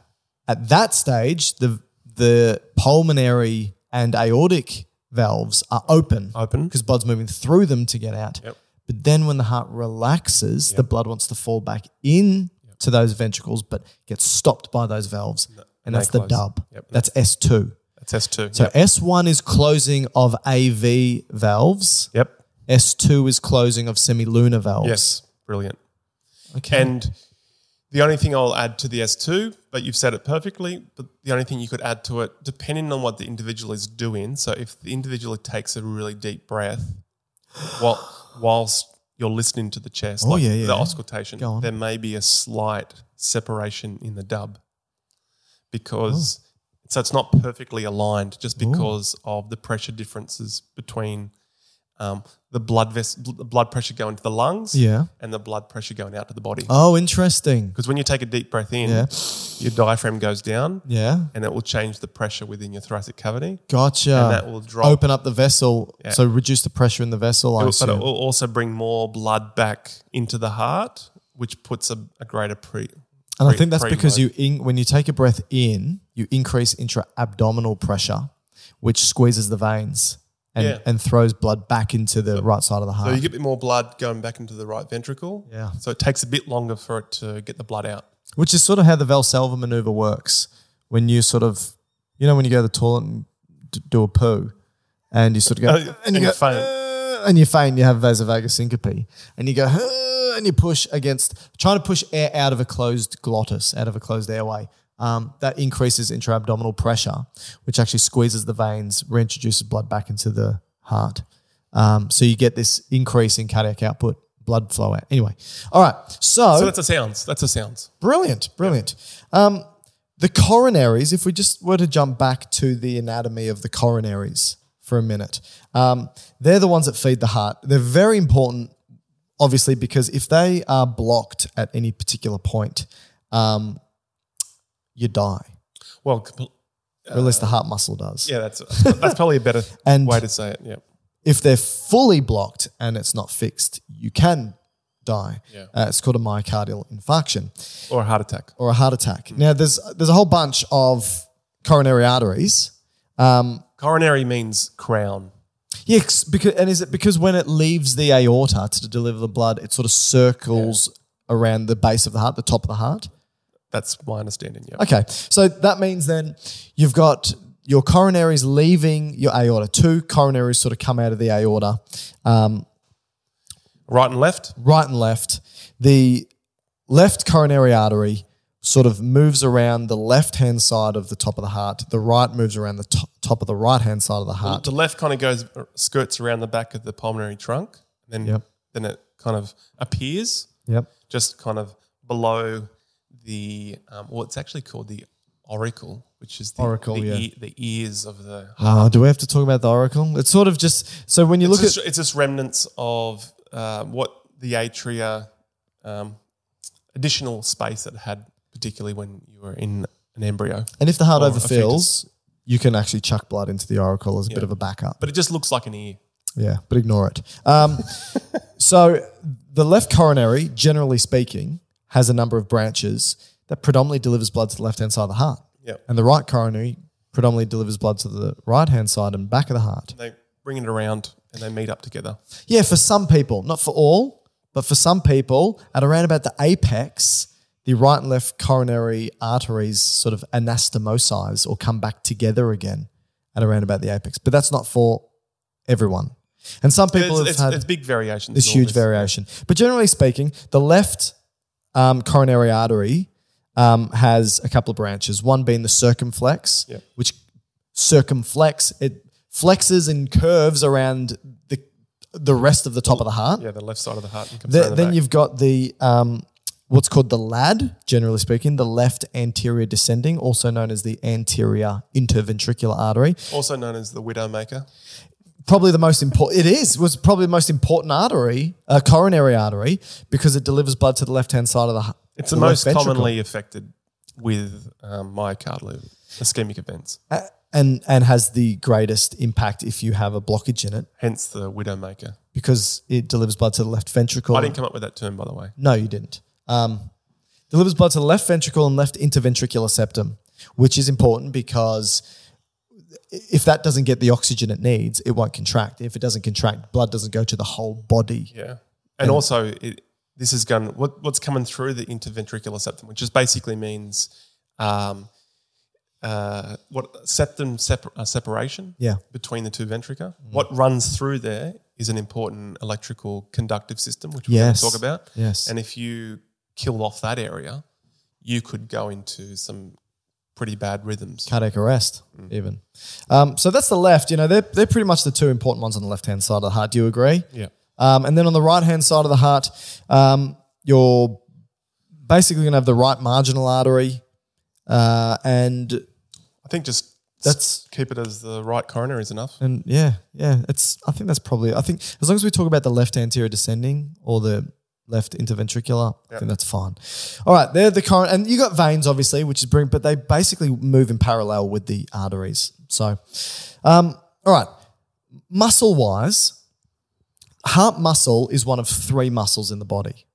at that stage, the the pulmonary and aortic valves are open. Open. Because blood's moving through them to get out. Yep. But then when the heart relaxes, the blood wants to fall back in to those ventricles, but gets stopped by those valves. and they that's the dub. Yep. That's S2. That's S2. So yep. S1 is closing of AV valves. yep. S2 is closing of semilunar valves. Yes. Brilliant. Okay. And the only thing I'll add to the S2, but you've said it perfectly, but the only thing you could add to it, depending on what the individual is doing. So if the individual takes a really deep breath while, whilst you're listening to the chest, Oh, like yeah, yeah. the auscultation, there may be a slight separation in the dub because so it's not perfectly aligned just because of the pressure differences between um, the blood ves- the blood pressure going to the lungs Yeah. and the blood pressure going out to the body. Oh, interesting. Because when you take a deep breath in, Yeah. your diaphragm goes down Yeah. and it will change the pressure within your thoracic cavity. Gotcha. And that will drop. Open up the vessel, Yeah. so reduce the pressure in the vessel. I It will- but it will also bring more blood back into the heart, which puts a, a greater pre. And I think that's because you, in, when you take a breath in, you increase intra-abdominal pressure, which squeezes the veins and, Yeah. and throws blood back into the right side of the heart. So you get a bit more blood going back into the right ventricle. Yeah. So it takes a bit longer for it to get the blood out. which is sort of how the Valsalva maneuver works. When you sort of, you know, when you go to the toilet and do a poo, and you sort of go, Oh, and, and you you go, faint. "Uh," and you faint, you have vasovagal syncope, and you go, "Uh," and you push against, trying to push air out of a closed glottis, out of a closed airway. Um, that increases intra-abdominal pressure, which actually squeezes the veins, reintroduces blood back into the heart. Um, so you get this increase in cardiac output, blood flow out. Anyway, all right. So that's a sounds. That's a sounds. Brilliant, brilliant. Um, the coronaries, if we just were to jump back to the anatomy of the coronaries for a minute, um, they're the ones that feed the heart. They're very important, obviously, because if they are blocked at any particular point, um, you die, Well, compl- or at least the heart muscle does. yeah, that's that's probably a better [LAUGHS] And- way to say it. Yeah. If they're fully blocked and it's not fixed, you can die. Yeah. Uh, it's called a myocardial infarction. Or a heart attack. or a heart attack. Now, there's there's a whole bunch of coronary arteries. Um, Coronary means crown. yeah, 'cause- because and is it because when it leaves the aorta to deliver the blood, it sort of circles around the base of the heart, the top of the heart? That's my understanding. Yeah. Okay, so that means then you've got your coronaries leaving your aorta. Two coronaries sort of come out of the aorta, um, Right and left. right and left. The left coronary artery sort of moves around the left hand side of the top of the heart. The right moves around the top, top of the right hand side of the heart. The left kind of goes skirts around the back of the pulmonary trunk, and then Yep. then it kind of appears Yep. just kind of below the um, well, it's actually called the auricle, which is the Auricle, the, yeah. ear- the ears of the. Oh, do we have to talk about the auricle? It's sort of just so when you It's look just, at it's just remnants of uh, what the atria, um, additional space that it had, particularly when you were in an embryo. and if the heart overfills, you can actually chuck blood into the auricle as a bit of a backup. But it just looks like an ear. Yeah, but ignore it. Um, [LAUGHS] so the left coronary, generally speaking, has a number of branches that predominantly delivers blood to the left hand side of the heart. Yeah. And the right coronary predominantly delivers blood to the right hand side and back of the heart. They bring it around and they meet up together. Yeah, for some people, not for all, but for some people, at around about the apex, the right and left coronary arteries sort of anastomosize or come back together again at around about the apex. But that's not for everyone. And some people It's, have it's, had it's big variations. this huge this. variation. But generally speaking, the left um, coronary artery um, has a couple of branches. One being the circumflex, Yep. which circumflex it flexes and curves around the the rest of the top of the heart. Yeah, the left side of the heart. The- the then back. you've got the um, what's called the LAD, generally speaking, the left anterior descending, also known as the anterior interventricular artery. also known as the widowmaker. Probably the most important. It is was probably the most important artery, uh, coronary artery, because it delivers blood to the left hand side of the. It's the, left most ventricle. commonly affected with um, myocardial ischemic events. Uh, and and has the greatest impact if you have a blockage in it Hence the widowmaker. because it delivers blood to the left ventricle. I didn't come up with that term, by the way. No, you didn't. Um, delivers blood to the left ventricle and left interventricular septum. which is important because if that doesn't get the oxygen it needs, it won't contract. If it doesn't contract, blood doesn't go to the whole body. Yeah. And also, it, this is going what, what's coming through the interventricular septum, which just basically means um, uh, what septum separ- uh, separation Yeah. between the two ventrica. What runs through there is an important electrical conductive system, which we're Yes. going to talk about. Yes. And if you kill off that area, you could go into some pretty bad rhythms. cardiac arrest, even. Um, so that's the left. You know, they're, they're pretty much the two important ones on the left hand side of the heart. Do you agree? Yeah. Um, and then on the right hand side of the heart, um, you're basically going to have the right marginal artery. Uh, and I think just That's- keep it as the right coronary is enough. and yeah, yeah, it's. I think that's probably. I think as long as we talk about the left anterior descending or the left interventricular, I think that's fine. All right, they're the current, and you got veins obviously, which is brilliant, but they basically move in parallel with the arteries. So, um, all right, muscle wise, heart muscle is one of three muscles in the body.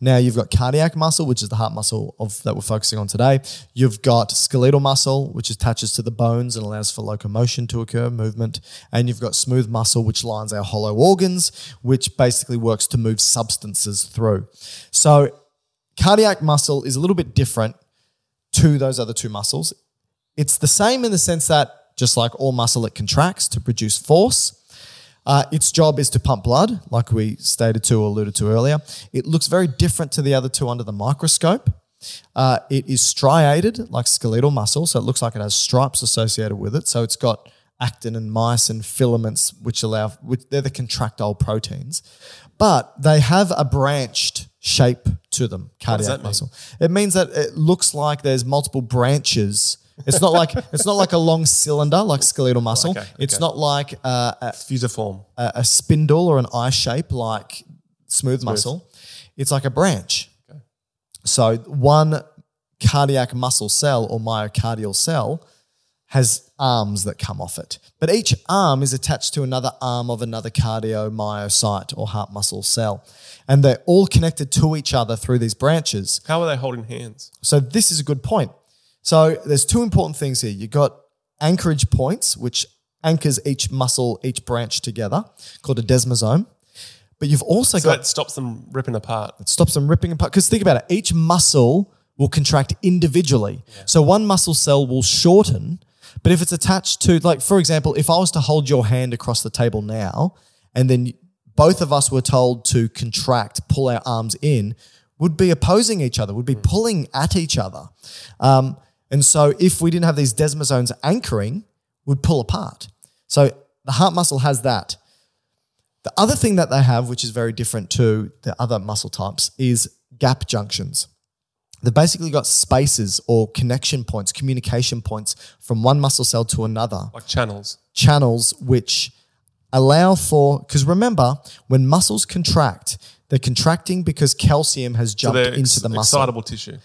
Now you've got cardiac muscle, which is the heart muscle of that we're focusing on today. You've got skeletal muscle, which attaches to the bones and allows for locomotion to occur, movement. And you've got smooth muscle, which lines our hollow organs, which basically works to move substances through. So cardiac muscle is a little bit different to those other two muscles. It's the same in the sense that just like all muscle, it contracts to produce force. Uh, its job is to pump blood, like we stated to or alluded to earlier. It looks very different to the other two under the microscope. Uh, it is striated like skeletal muscle, so it looks like it has stripes associated with it. So it's got actin and myosin filaments, which allow, which they're the contractile proteins, but they have a branched shape to them. Cardiac that mean? muscle. It means that it looks like there's multiple branches. It's not like it's not like a long cylinder like skeletal muscle. Okay, It's not like uh, a, Fusiform. a, a spindle or an eye shape like smooth, muscle. It's like a branch. So one cardiac muscle cell or myocardial cell has arms that come off it. But each arm is attached to another arm of another cardiomyocyte or heart muscle cell. And they're all connected to each other through these branches. How are they holding hands? So this is a good point. So there's two important things here. You've got anchorage points, which anchors each muscle, each branch together, called a desmosome. But you've also So got that stops them ripping apart. it stops them ripping apart. Because think about it, each muscle will contract individually. So one muscle cell will shorten, but if it's attached to, like, for example, if I was to hold your hand across the table now, and then both of us were told to contract, pull our arms in, would be opposing each other, would be pulling at each other. Um, and so if we didn't have these desmosomes anchoring, would pull apart. So the heart muscle has that. The other thing that they have, which is very different to the other muscle types, is gap junctions. They've basically got spaces or connection points, communication points from one muscle cell to another, Like channels. channels which allow for, because remember, when muscles contract, they're contracting because calcium has jumped they're into ex- the muscle. excitable tissue.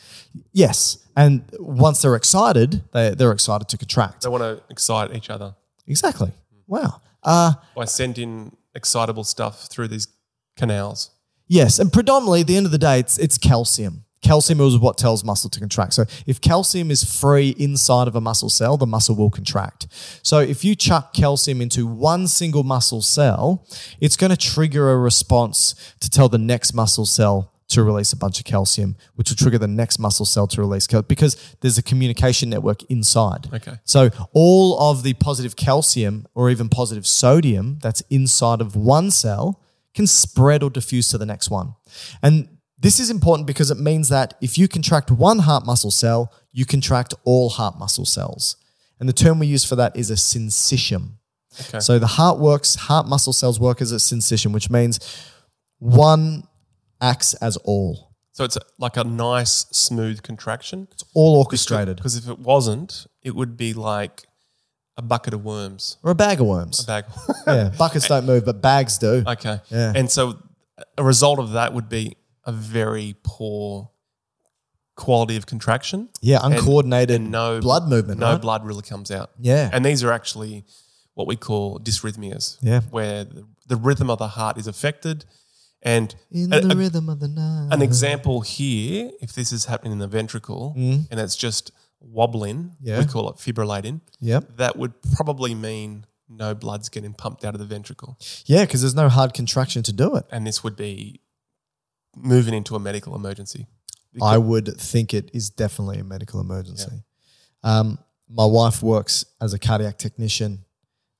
Yes. And once they're excited, they, they're excited to contract. They want to excite each other Exactly. Wow. Uh, by sending excitable stuff through these canals. Yes, and predominantly at the end of the day, it's it's calcium. Calcium is what tells muscle to contract. So if calcium is free inside of a muscle cell, the muscle will contract. So if you chuck calcium into one single muscle cell, it's going to trigger a response to tell the next muscle cell to release a bunch of calcium, which will trigger the next muscle cell to release calcium because there's a communication network inside. Okay. So all of the positive calcium or even positive sodium that's inside of one cell can spread or diffuse to the next one. And this is important because it means that if you contract one heart muscle cell, you contract all heart muscle cells. And the term we use for that is a syncytium. Okay. So the heart works, heart muscle cells work as a syncytium, which means one acts as all. So it's like a nice, smooth contraction. It's all orchestrated. Because if it wasn't, it would be like a bucket of worms. Or a bag of worms. A bag. yeah, buckets don't move, but bags do. okay. Yeah. And so a result of that would be a very poor quality of contraction. Yeah, and- uncoordinated and no blood movement, No right? blood really comes out. Yeah. And these are actually what we call dysrhythmias. Yeah. Where the, the rhythm of the heart is affected. And In a- the a- rhythm of the night. an example here, if this is happening in the ventricle Mm. and it's just wobbling, Yeah. we call it fibrillating, Yep. that would probably mean no blood's getting pumped out of the ventricle. Yeah, because there's no hard contraction to do it. And this would be moving into a medical emergency. I would think it is definitely a medical emergency. Um, my wife works as a cardiac technician,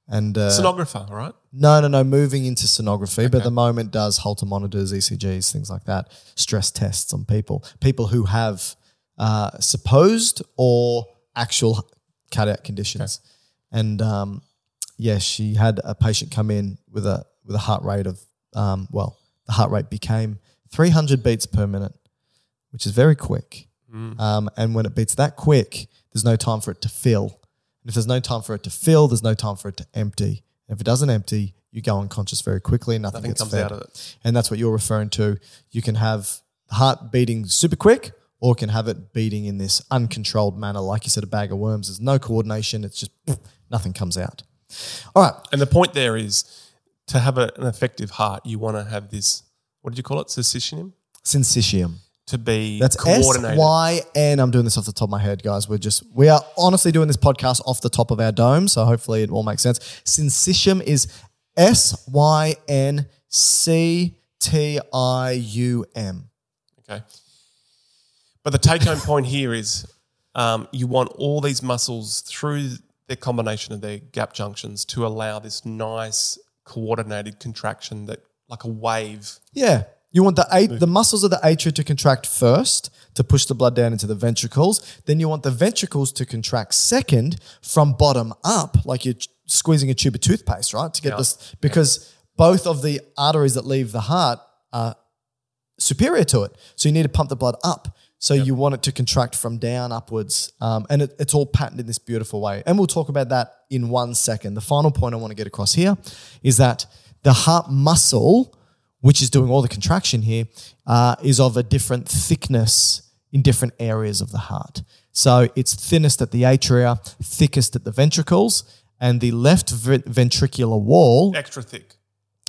and uh, Sonographer, right? no, no, no, moving into sonography, but Okay. at the moment does Holter monitors, ECGs, things like that, stress tests on people, people who have uh, supposed or actual cardiac conditions, and um, yeah, she had a patient come in with a with a heart rate of um, well, the heart rate became 300 beats per minute, which is very quick. Um, and when it beats that quick, there's no time for it to fill. And if there's no time for it to fill, there's no time for it to empty. And if it doesn't empty, you go unconscious very quickly and nothing, Nothing gets comes fed. out of it. And that's what you're referring to. You can have the heart beating super quick or can have it beating in this uncontrolled manner. Like you said, a bag of worms. There's no coordination. It's just nothing comes out. All right. And the point there is to have a, an effective heart, you want to have this, what did you call it? Syncytium? Syncytium. To be That's coordinated. S Y N. I'm doing this off the top of my head, guys. We're just we are honestly doing this podcast off the top of our dome, so hopefully it all makes sense. Syncytium is S Y N C T I U M. Okay. But the take home point here is um, you want all these muscles through their combination of their gap junctions to allow this nice coordinated contraction that like a wave. Yeah. You want the a- the muscles of the atria to contract first to push the blood down into the ventricles. Then you want the ventricles to contract second from bottom up, like you're squeezing a tube of toothpaste, right? To get Yeah. this because both of the arteries that leave the heart are superior to it. So you need to pump the blood up. So you want it to contract from down upwards. Um, and it, it's all patterned in this beautiful way. And we'll talk about that in one second. The final point I want to get across here is that the heart muscle, which is doing all the contraction here, uh, is of a different thickness in different areas of the heart. So it's thinnest at the atria, thickest at the ventricles, and the left ve- ventricular wall Extra thick.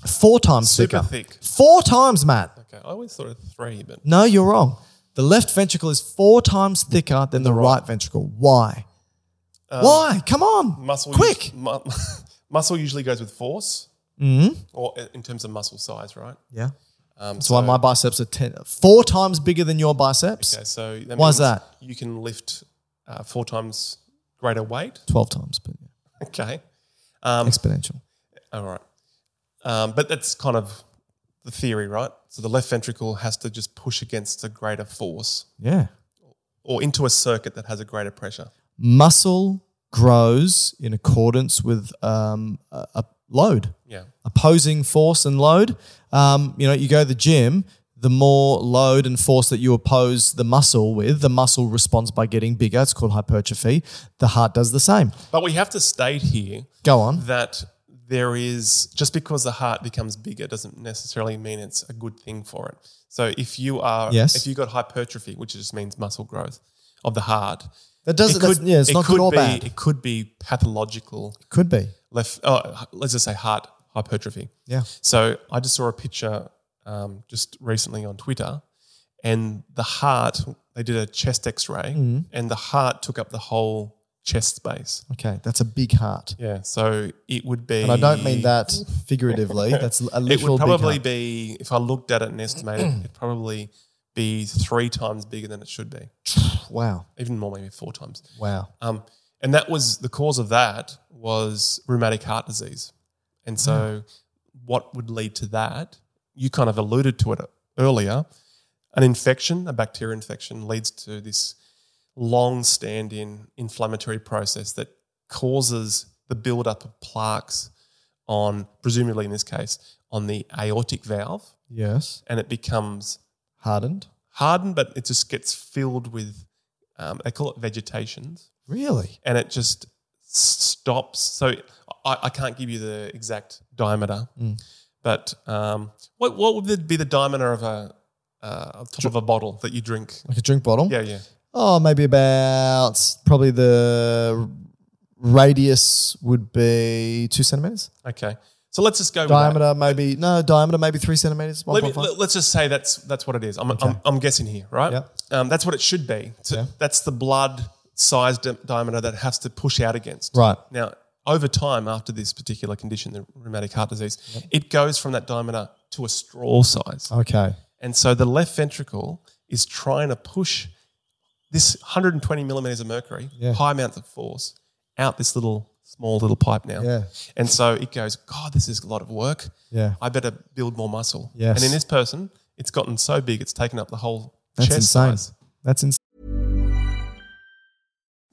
four times Super thicker. thick. Four times, Matt. Okay. I always thought of three, but No, you're wrong. The left ventricle is four times thicker than the right, ventricle. Why? Why? Come on. Um, muscle Quick. us- mu- [LAUGHS] muscle usually goes with force hmm or in terms of muscle size, right? Yeah. Um, That's why my biceps are ten, four times bigger than your biceps. Okay, so that Why is that? You can lift uh, four times greater weight. 12 times, but yeah. [LAUGHS] Okay. Um, exponential. All right. Um, but that's kind of the theory, right? So the left ventricle has to just push against a greater force Yeah. or into a circuit that has a greater pressure. Muscle grows in accordance with um, a load. Yeah. opposing force and load. Um, you know, you go to the gym, the more load and force that you oppose the muscle with, the muscle responds by getting bigger. It's called hypertrophy. The heart does the same. But we have to state here Go on. that there is just because the heart becomes bigger doesn't necessarily mean it's a good thing for it. So if you are, Yes. if you got hypertrophy, which just means muscle growth of the heart, That doesn't. that's- yeah, it's it not good or be, bad. It could be pathological It Could be. Left. Oh, let's just say heart hypertrophy. Yeah. So I just saw a picture um, just recently on Twitter, and the heart. They did a chest X-ray, Mm-hmm. and the heart took up the whole chest space. Okay, that's a big heart, Yeah, so it would be. and I don't mean that figuratively. That's a little. [LAUGHS] It would probably be, if I looked at it and estimated, [CLEARS THROAT] it'd probably be three times bigger than it should be, Wow, even more, maybe four times. wow. Um, and that was the cause of that was rheumatic heart disease. And so, what would lead to that? You kind of alluded to it earlier. An infection, a bacterial infection, leads to this long standing inflammatory process that causes the buildup of plaques on, presumably in this case, on the aortic valve. Yes, And it becomes hardened. hardened, but it just gets filled with, um, they call it vegetations Really? and it just stops. So I, I can't give you the exact diameter, Mm. but um, what what would be the diameter of a uh, top of a bottle that you drink? Like a drink bottle? Yeah, yeah. Oh, maybe about probably the radius would be two centimeters. Okay, so let's just go with. Diameter, maybe no diameter, maybe three centimeters. Let me, let's just say that's that's what it is. I'm, I'm, I'm guessing here, right? Yep. Um, that's what it should be. So Yeah. That's the blood size di- diameter that it has to push out against. Right. Now, over time, after this particular condition, the rheumatic heart disease, it goes from that diameter to a straw size. Okay. And so the left ventricle is trying to push this 120 millimeters of mercury, Yeah. high amounts of force, out this little small little pipe now. Yeah. And so it goes, God, this is a lot of work. Yeah. I better build more muscle. Yes. And in this person, it's gotten so big, it's taken up the whole That's chest insane. size. That's insane.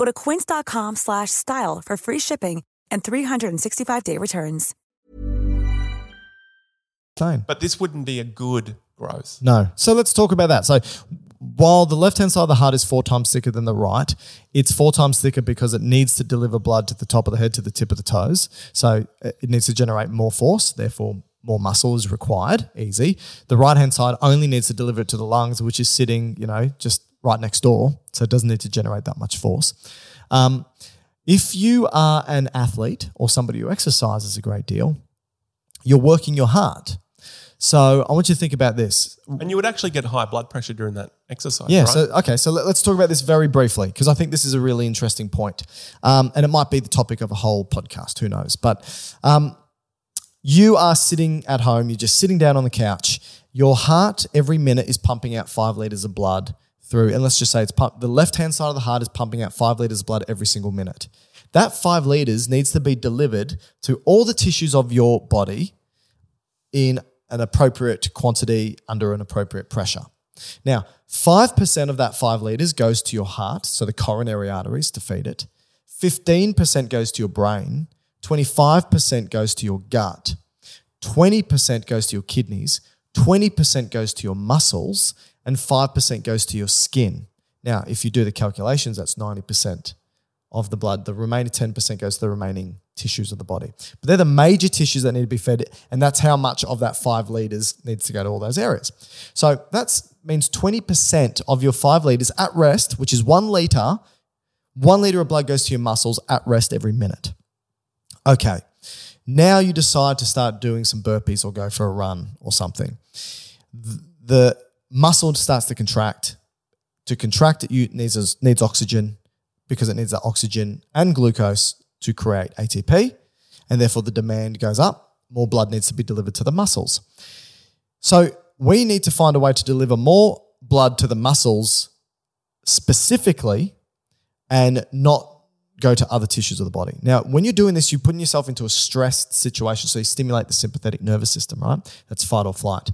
Go to quince.com slash style for free shipping and 365-day returns. Insane. But this wouldn't be a good growth. No. So let's talk about that. So while the left hand side of the heart is four times thicker than the right, it's four times thicker because it needs to deliver blood to the top of the head to the tip of the toes. So it needs to generate more force, therefore more muscle is required. Easy. The right hand side only needs to deliver it to the lungs, which is sitting, you know, just right next door. So it doesn't need to generate that much force. Um, if you are an athlete or somebody who exercises a great deal, you're working your heart. So I want you to think about this. And you would actually get high blood pressure during that exercise. Yeah. right? So okay. So let, us talk about this very briefly because I think this is a really interesting point, um, and it might be the topic of a whole podcast. Who knows? But um, you are sitting at home. You're just sitting down on the couch. Your heart every minute is pumping out five liters of blood through, and let's just say it's pump, the left hand side of the heart is pumping out five liters of blood every single minute. That five liters needs to be delivered to all the tissues of your body in an appropriate quantity under an appropriate pressure. Now, 5% of that 5 liters goes to your heart, so the coronary arteries to feed it. 15% goes to your brain. 25% goes to your gut. 20% goes to your kidneys. 20% goes to your muscles. And 5% goes to your skin. Now, if you do the calculations, that's 90% of the blood. The remaining 10% goes to the remaining tissues of the body. But they're the major tissues that need to be fed, and that's how much of that five liters needs to go to all those areas. So that means 20% of your five liters at rest, which is one liter, one liter of blood goes to your muscles at rest every minute. Okay. Now you decide to start doing some burpees or go for a run or something. The muscle starts to contract. To contract, it needs, needs oxygen because it needs that oxygen and glucose to create ATP, and therefore the demand goes up. More blood needs to be delivered to the muscles. So we need to find a way to deliver more blood to the muscles specifically and not go to other tissues of the body. Now, when you're doing this, you're putting yourself into a stressed situation. So you stimulate the sympathetic nervous system, right? That's fight or flight.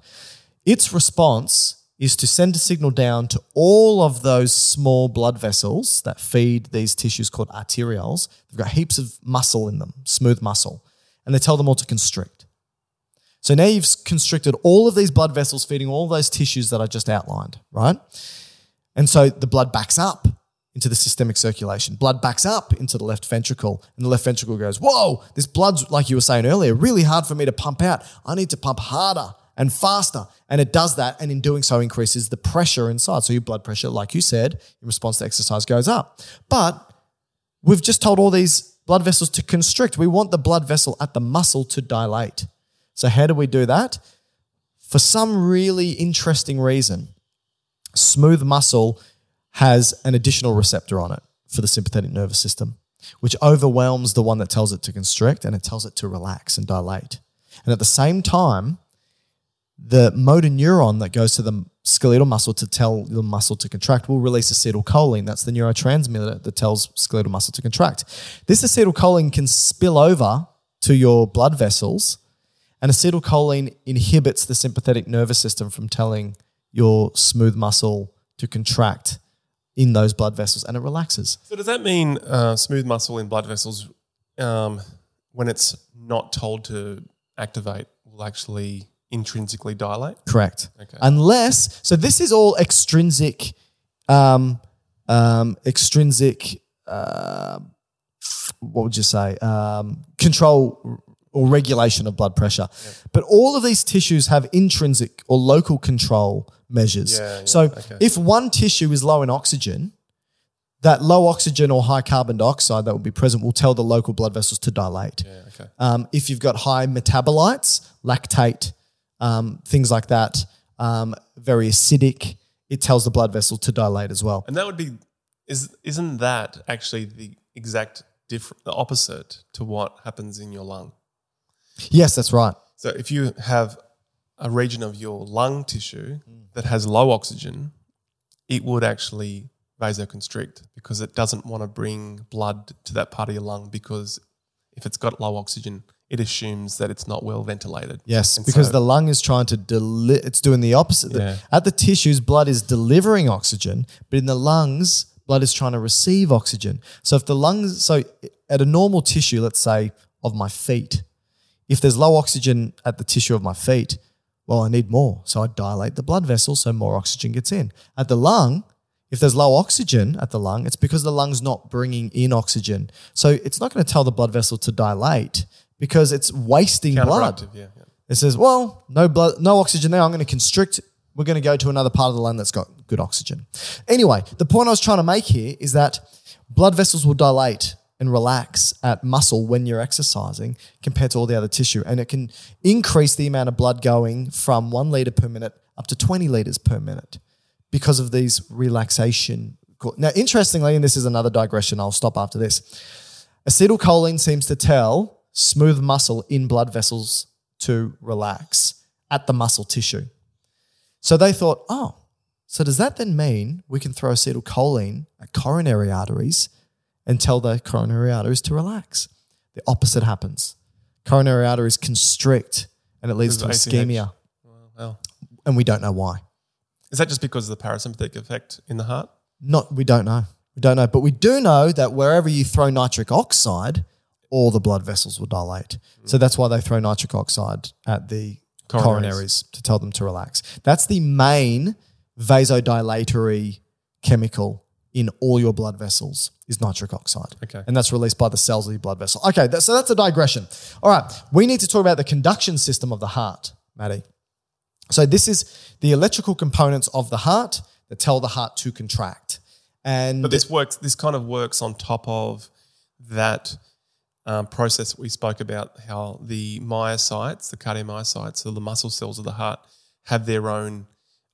Its response is to send a signal down to all of those small blood vessels that feed these tissues called arterioles. They've got heaps of muscle in them, smooth muscle, and they tell them all to constrict. So now you've constricted all of these blood vessels feeding all those tissues that I just outlined, right? And so the blood backs up into the systemic circulation. Blood backs up into the left ventricle, and the left ventricle goes, Whoa, this blood's, like you were saying earlier, really hard for me to pump out. I need to pump harder and faster. And it does that, and in doing so, increases the pressure inside. So your blood pressure, like you said, in response to exercise, goes up. But we've just told all these blood vessels to constrict. We want the blood vessel at the muscle to dilate. So, how do we do that? For some really interesting reason, smooth muscle has an additional receptor on it for the sympathetic nervous system, which overwhelms the one that tells it to constrict and it tells it to relax and dilate. And at the same time, the motor neuron that goes to the skeletal muscle to tell the muscle to contract will release acetylcholine. That's the neurotransmitter that tells skeletal muscle to contract. This acetylcholine can spill over to your blood vessels, and acetylcholine inhibits the sympathetic nervous system from telling your smooth muscle to contract in those blood vessels, and it relaxes. So does that mean uh, smooth muscle in blood vessels, um, when it's not told to activate, will actually intrinsically dilate? Correct. Okay. Unless, so this is all extrinsic, um, um, extrinsic, uh, what would you say? Um, control or regulation of blood pressure. But all of these tissues have intrinsic or local control measures. Yeah, yeah, so okay. if one tissue is low in oxygen, that low oxygen or high carbon dioxide that will be present will tell the local blood vessels to dilate. Yeah, okay. Um, if you've got high metabolites, lactate, um, things like that, um, very acidic, it tells the blood vessel to dilate as well. And that would be is isn't that actually the exact different the opposite to what happens in your lung? Yes, that's right. So if you have a region of your lung tissue that has low oxygen, it would actually vasoconstrict because it doesn't want to bring blood to that part of your lung because if it's got low oxygen, it assumes that it's not well ventilated. Yes, And because so- the lung is trying to deli- it's doing the opposite. Yeah. At the tissues, blood is delivering oxygen, but in the lungs, blood is trying to receive oxygen. So if the lungs, so at a normal tissue, let's say of my feet, if there's low oxygen at the tissue of my feet, well, I need more. So I dilate the blood vessel so more oxygen gets in. At the lung, if there's low oxygen at the lung, it's because the lung's not bringing in oxygen. So it's not going to tell the blood vessel to dilate because it's wasting blood. Yeah, yeah. It says, well, no blood, no oxygen there. I'm going to constrict. We're going to go to another part of the lung that's got good oxygen. Anyway, the point I was trying to make here is that blood vessels will dilate and relax at muscle when you're exercising compared to all the other tissue. And it can increase the amount of blood going from one liter per minute up to 20 liters per minute because of these relaxation. Now, interestingly, and this is another digression, I'll stop after this. Acetylcholine seems to tell smooth muscle in blood vessels to relax at the muscle tissue. So they thought, oh, so does that then mean we can throw acetylcholine at coronary arteries and tell the coronary arteries to relax? The opposite happens. Coronary arteries constrict and it leads to ischemia. Well, And we don't know why. is that just because of the parasympathetic effect in the heart? Not, we don't know. We don't know. But we do know that wherever you throw nitric oxide, all the blood vessels will dilate. So mm. that's why they throw nitric oxide at the coronaries. Coronaries. to tell them to relax. That's the main vasodilatory chemical in all your blood vessels is nitric oxide. Okay. And that's released by the cells of your blood vessel. Okay, that, so that's a digression. All right, we need to talk about the conduction system of the heart, Maddie. So this is the electrical components of the heart that tell the heart to contract. And But this works. This kind of works on top of that um, process that we spoke about. How the myocytes, the cardiomyocytes, so the muscle cells of the heart, have their own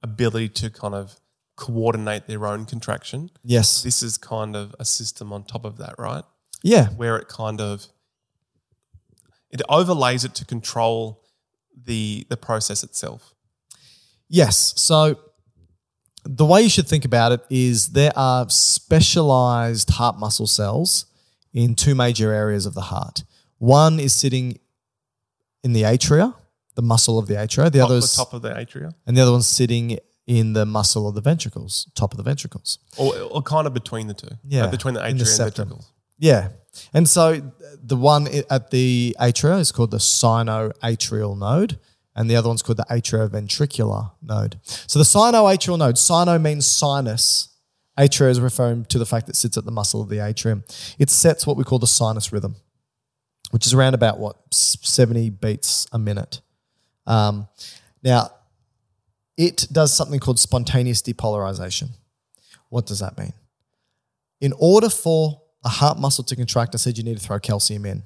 ability to kind of coordinate their own contraction. yes, This is kind of a system on top of that, right? yeah, Where it kind of it overlays it to control the the process itself. Yes. So the way you should think about it is there are specialized heart muscle cells in two major areas of the heart. One is sitting in the atria, the muscle of the atria. The Top, other the top of the atria, and the other one's sitting in the muscle of the ventricles, top of the ventricles. or, or kind of between the two. Yeah, between the atria the and ventricles. Yeah. And so the one at the atria is called the sinoatrial node, and the other one's called the atrioventricular node. So the sinoatrial node, sino means sinus. Atria is referring to the fact that it sits at the muscle of the atrium. It sets what we call the sinus rhythm, which is around about what, 70 beats a minute. Um, now, it does something called spontaneous depolarization. What does that mean? in order for a heart muscle to contract, I said you need to throw calcium in.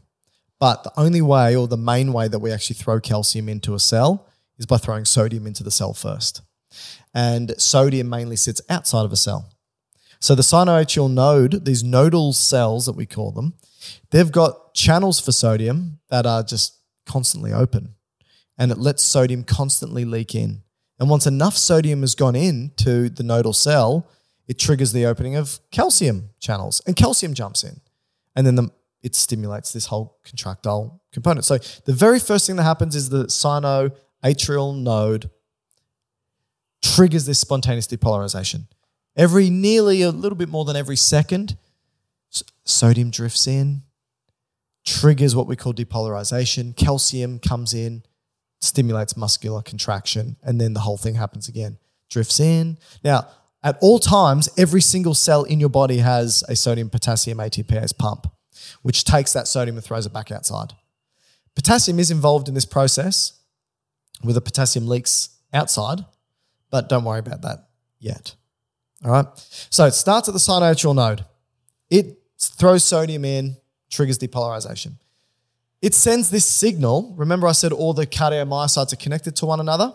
But the only way or the main way that we actually throw calcium into a cell is by throwing sodium into the cell first. And sodium mainly sits outside of a cell. So the sinoatrial node, these nodal cells that we call them, they've got channels for sodium that are just constantly open. And it lets sodium constantly leak in. And once enough sodium has gone in to the nodal cell, it triggers the opening of calcium channels and calcium jumps in. And then the, it stimulates this whole contractile component. So the very first thing that happens is the sinoatrial node triggers this spontaneous depolarization. Every nearly a little bit more than every second, sodium drifts in, triggers what we call depolarization. Calcium comes in, stimulates muscular contraction, and then the whole thing happens again. Drifts in. Now, at all times, every single cell in your body has a sodium potassium ATPase pump, which takes that sodium and throws it back outside. Potassium is involved in this process where the potassium leaks outside, but don't worry about that yet. All right. So it starts at the sinoatrial node. It throws sodium in, triggers depolarization. It sends this signal. Remember, I said all the cardiomyocytes are connected to one another?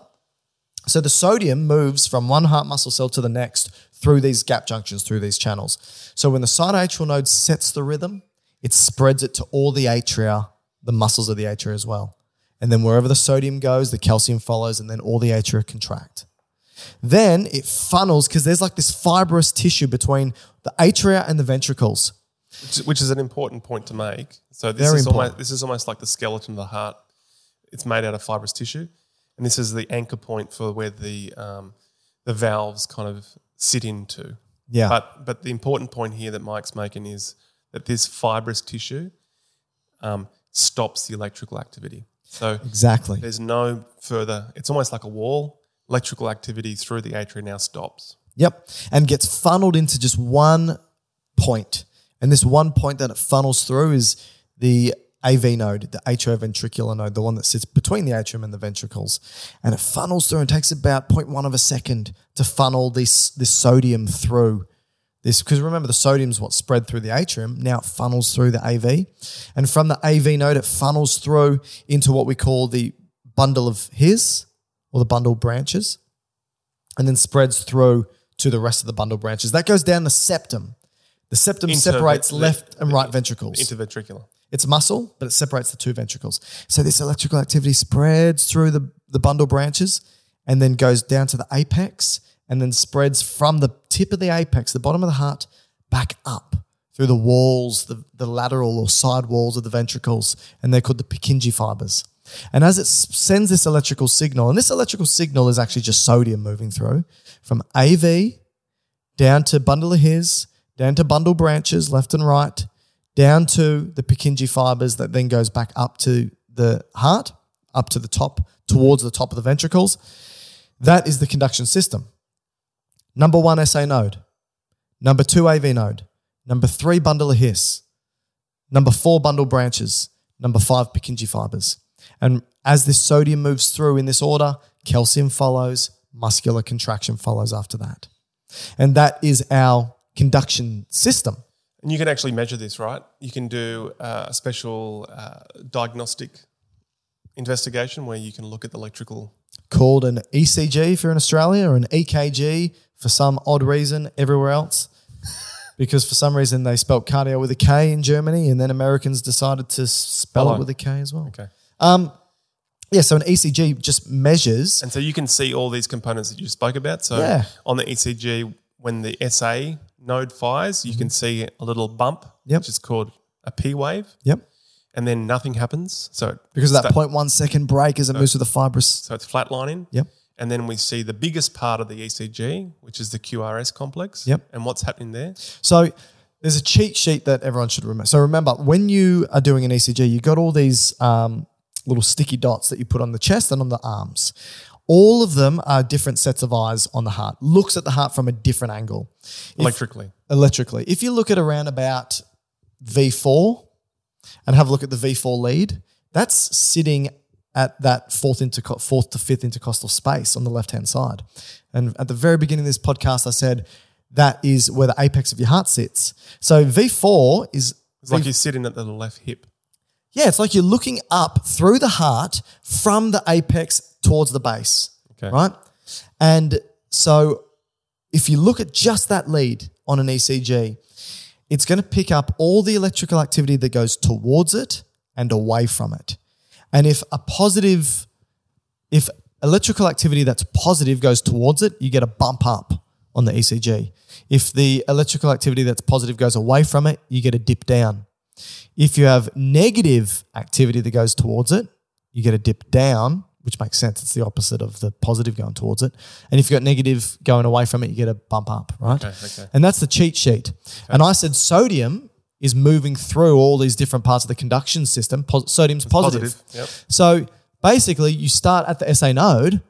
So the sodium moves from one heart muscle cell to the next through these gap junctions, through these channels. So when the sinoatrial node sets the rhythm, it spreads it to all the atria, the muscles of the atria as well. And then wherever the sodium goes, the calcium follows, and then all the atria contract. Then it funnels because there's like this fibrous tissue between the atria and the ventricles. which, which is an important point to make. So this Very is important. almost this is almost like the skeleton of the heart. It's made out of fibrous tissue, and this is the anchor point for where the um, the valves kind of sit into. Yeah. But but the important point here that Mike's making is that this fibrous tissue um, stops the electrical activity. So Exactly. there's no further. It's almost like a wall. Electrical activity through the atria now stops. Yep. And gets funneled into just one point. And this one point that it funnels through is the AV node, the atrioventricular node, the one that sits between the atrium and the ventricles. And it funnels through and takes about 0.1 of a second to funnel this, this sodium through this. Because remember, the sodium's what spread through the atrium. Now it funnels through the AV. And from the AV node, it funnels through into what we call the bundle of his or the bundle branches and then spreads through to the rest of the bundle branches. That goes down the septum. The septum Into separates the- left and right ventricles. Interventricular. it's muscle, but it separates the two ventricles. So this electrical activity spreads through the, the bundle branches and then goes down to the apex and then spreads from the tip of the apex, the bottom of the heart, back up through the walls, the, the lateral or side walls of the ventricles, and they're called the Purkinje fibers. And as it sends this electrical signal, and this electrical signal is actually just sodium moving through from AV down to bundle of his, down to bundle branches, left and right, down to the Purkinje fibers that then goes back up to the heart, up to the top, towards the top of the ventricles. That is the conduction system. Number one SA node, number two AV node, number three bundle of His, number four bundle branches, number five Purkinje fibers. And as this sodium moves through in this order, calcium follows, muscular contraction follows after that. And that is our conduction system. And you can actually measure this, right? You can do uh, a special uh, diagnostic investigation where you can look at the electrical. called an ECG if you're in Australia or an EKG for some odd reason everywhere else. [LAUGHS] Because for some reason they spelt cardio with a K in Germany and then Americans decided to spell Hello. it with a K as well. Okay. Um, yeah, so an ECG just measures. And so you can see all these components that you spoke about. So Yeah. on the ECG, when the SA node fires, you can see a little bump, Mm-hmm. Yep. which is called a P wave, Yep. and then nothing happens. So Because of that sta- 0.1 second break as it moves through the fibrous. so it's flatlining. Yep. And then we see the biggest part of the ECG, which is the QRS complex. Yep. And what's happening there? So there's a cheat sheet that everyone should remember. So remember, when you are doing an ECG, you got all these um, little sticky dots that you put on the chest and on the arms. All of them are different sets of eyes on the heart. Looks at the heart from a different angle. If- Electrically. electrically. If you look at around about V4 and have a look at the V4 lead, that's sitting at that fourth, interco- fourth to fifth intercostal space on the left hand side. And at the very beginning of this podcast, I said that is where the apex of your heart sits. So V4 is It's like you're sitting at the left hip. Yeah, it's like you're looking up through the heart from the apex towards the base. Okay. Right? And so if you look at just that lead on an ECG, it's going to pick up all the electrical activity that goes towards it and away from it. And if a positive, if electrical activity that's positive goes towards it, you get a bump up on the ECG. If the electrical activity that's positive goes away from it, you get a dip down. If you have negative activity that goes towards it, you get a dip down, which makes sense. It's the opposite of the positive going towards it. And if you've got negative going away from it, you get a bump up, right? Okay, okay. And that's the cheat sheet. And I said sodium is moving through all these different parts of the conduction system. Pos- sodium's positive. positive, yep. So basically, you start at the SA node.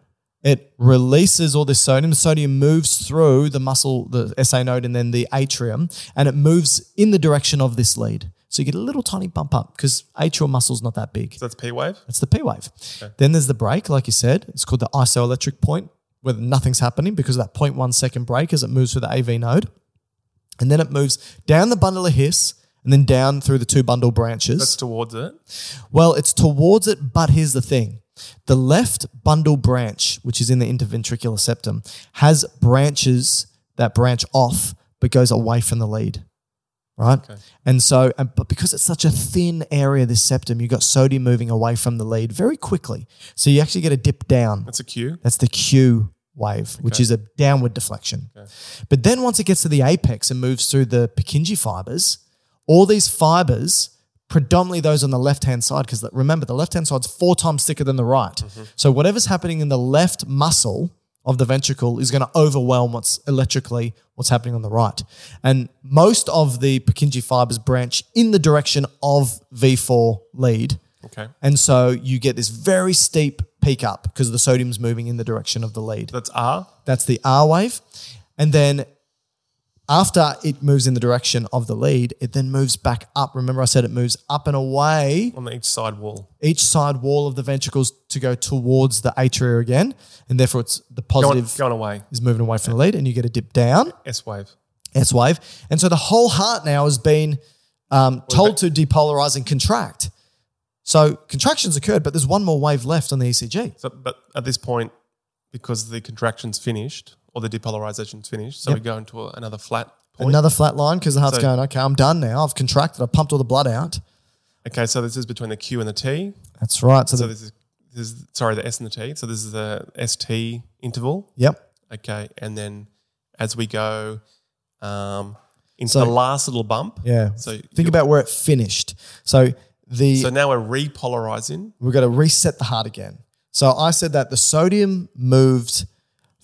It releases all this sodium. Sodium moves through the muscle, the SA node, and then the atrium, and it moves in the direction of this lead. So you get a little tiny bump up because atrial muscle's not that big. So that's P wave. That's the P wave. Then there's the break, like you said. It's called the isoelectric point, where nothing's happening because of that 0.1 second break as it moves through the AV node. And then it moves down the bundle of His and then down through the two bundle branches. That's towards it. Well, it's towards it, but here's the thing. The left bundle branch, which is in the interventricular septum, has branches that branch off but goes away from the lead. Right? And so, and, but because it's such a thin area, this septum, you've got sodium moving away from the lead very quickly. So you actually get a dip down. That's a Q. That's the Q wave, which is a downward deflection. But then once it gets to the apex and moves through the Purkinje fibers, all these fibers, predominantly those on the left hand side, because remember, the left hand side's four times thicker than the right. Mm-hmm. So whatever's happening in the left muscle of the ventricle is going to overwhelm what's electrically what's happening on the right. And most of the Purkinje fibers branch in the direction of V4 lead. Okay. And so you get this very steep peak up because the sodium's moving in the direction of the lead. That's R. That's the R wave. And then after it moves in the direction of the lead, it then moves back up. Remember, I said it moves up and away on each side wall. each side wall of the ventricles to go towards the atria again. And therefore, it's the Going, positive going away. is moving away from the lead, and you get a dip down. S wave. S wave. And so the whole heart now has been um, told to depolarize and contract. So contractions occurred, but there's one more wave left on the ECG. So, but at this point, because the contraction's finished or the depolarization's finished, so Yep. we go into a, another flat point. Another flat line because the heart's So- going, okay, I'm done now. I've contracted. I've pumped all the blood out. Okay, so this is between the Q and the T. That's right. So, So the, this is this is sorry the S and the T. So this is the ST interval. yep. Okay, and then as we go um, into So- the last little bump. Yeah. So Think about where it finished. So the So now we're repolarizing. we've got to reset the heart again. So I said that the sodium moved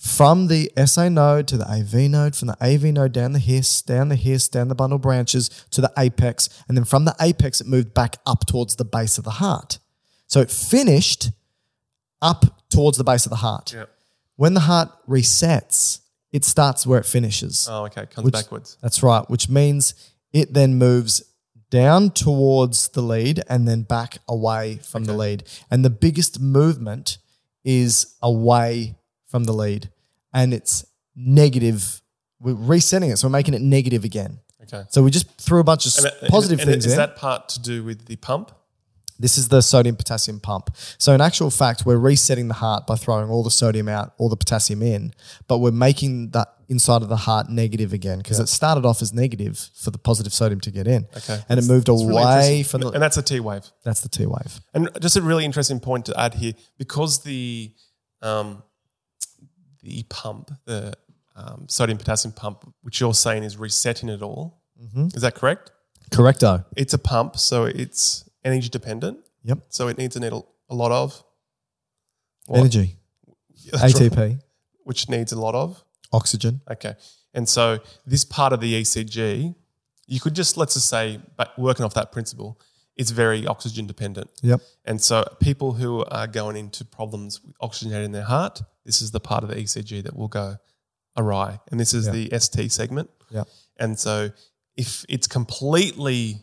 from the SA node to the AV node, from the AV node down the His, down the His, down the bundle branches to the apex, and then from the apex it moved back up towards the base of the heart. So it finished up towards the base of the heart. Yeah. When the heart resets, it starts where it finishes. Oh, okay. It Comes Which- backwards. That's right, which means it then moves down towards the lead and then back away from the lead. And the biggest movement is away from the lead. And it's negative. We're resetting it. So we're making it negative again. Okay. So we just threw a bunch of And, and- positive and things Is in. that part to do with the pump? This is the sodium potassium pump. So, in actual fact, we're resetting the heart by throwing all the sodium out, all the potassium in, but we're making that inside of the heart negative again because it started off as negative for the positive sodium to get in. Okay. And it moved that's really away interesting. from the. and that's a T wave. that's the T wave. And just a really interesting point to add here, because the um, the pump, the um, sodium potassium pump, which you're saying is resetting it all, Mm-hmm. is that correct? Correcto. It's a pump, so it's energy dependent. Yep. So it needs a, needle, a lot of what? Energy. [LAUGHS] That's right. ATP. which needs a lot of. Oxygen. Okay. And so this part of the ECG, you could just, let's just say, but working off that principle, it's very oxygen dependent. Yep. And so people who are going into problems with oxygenating their heart, this is the part of the ECG that will go awry. And this is Yeah. the ST segment. Yep. And so if it's completely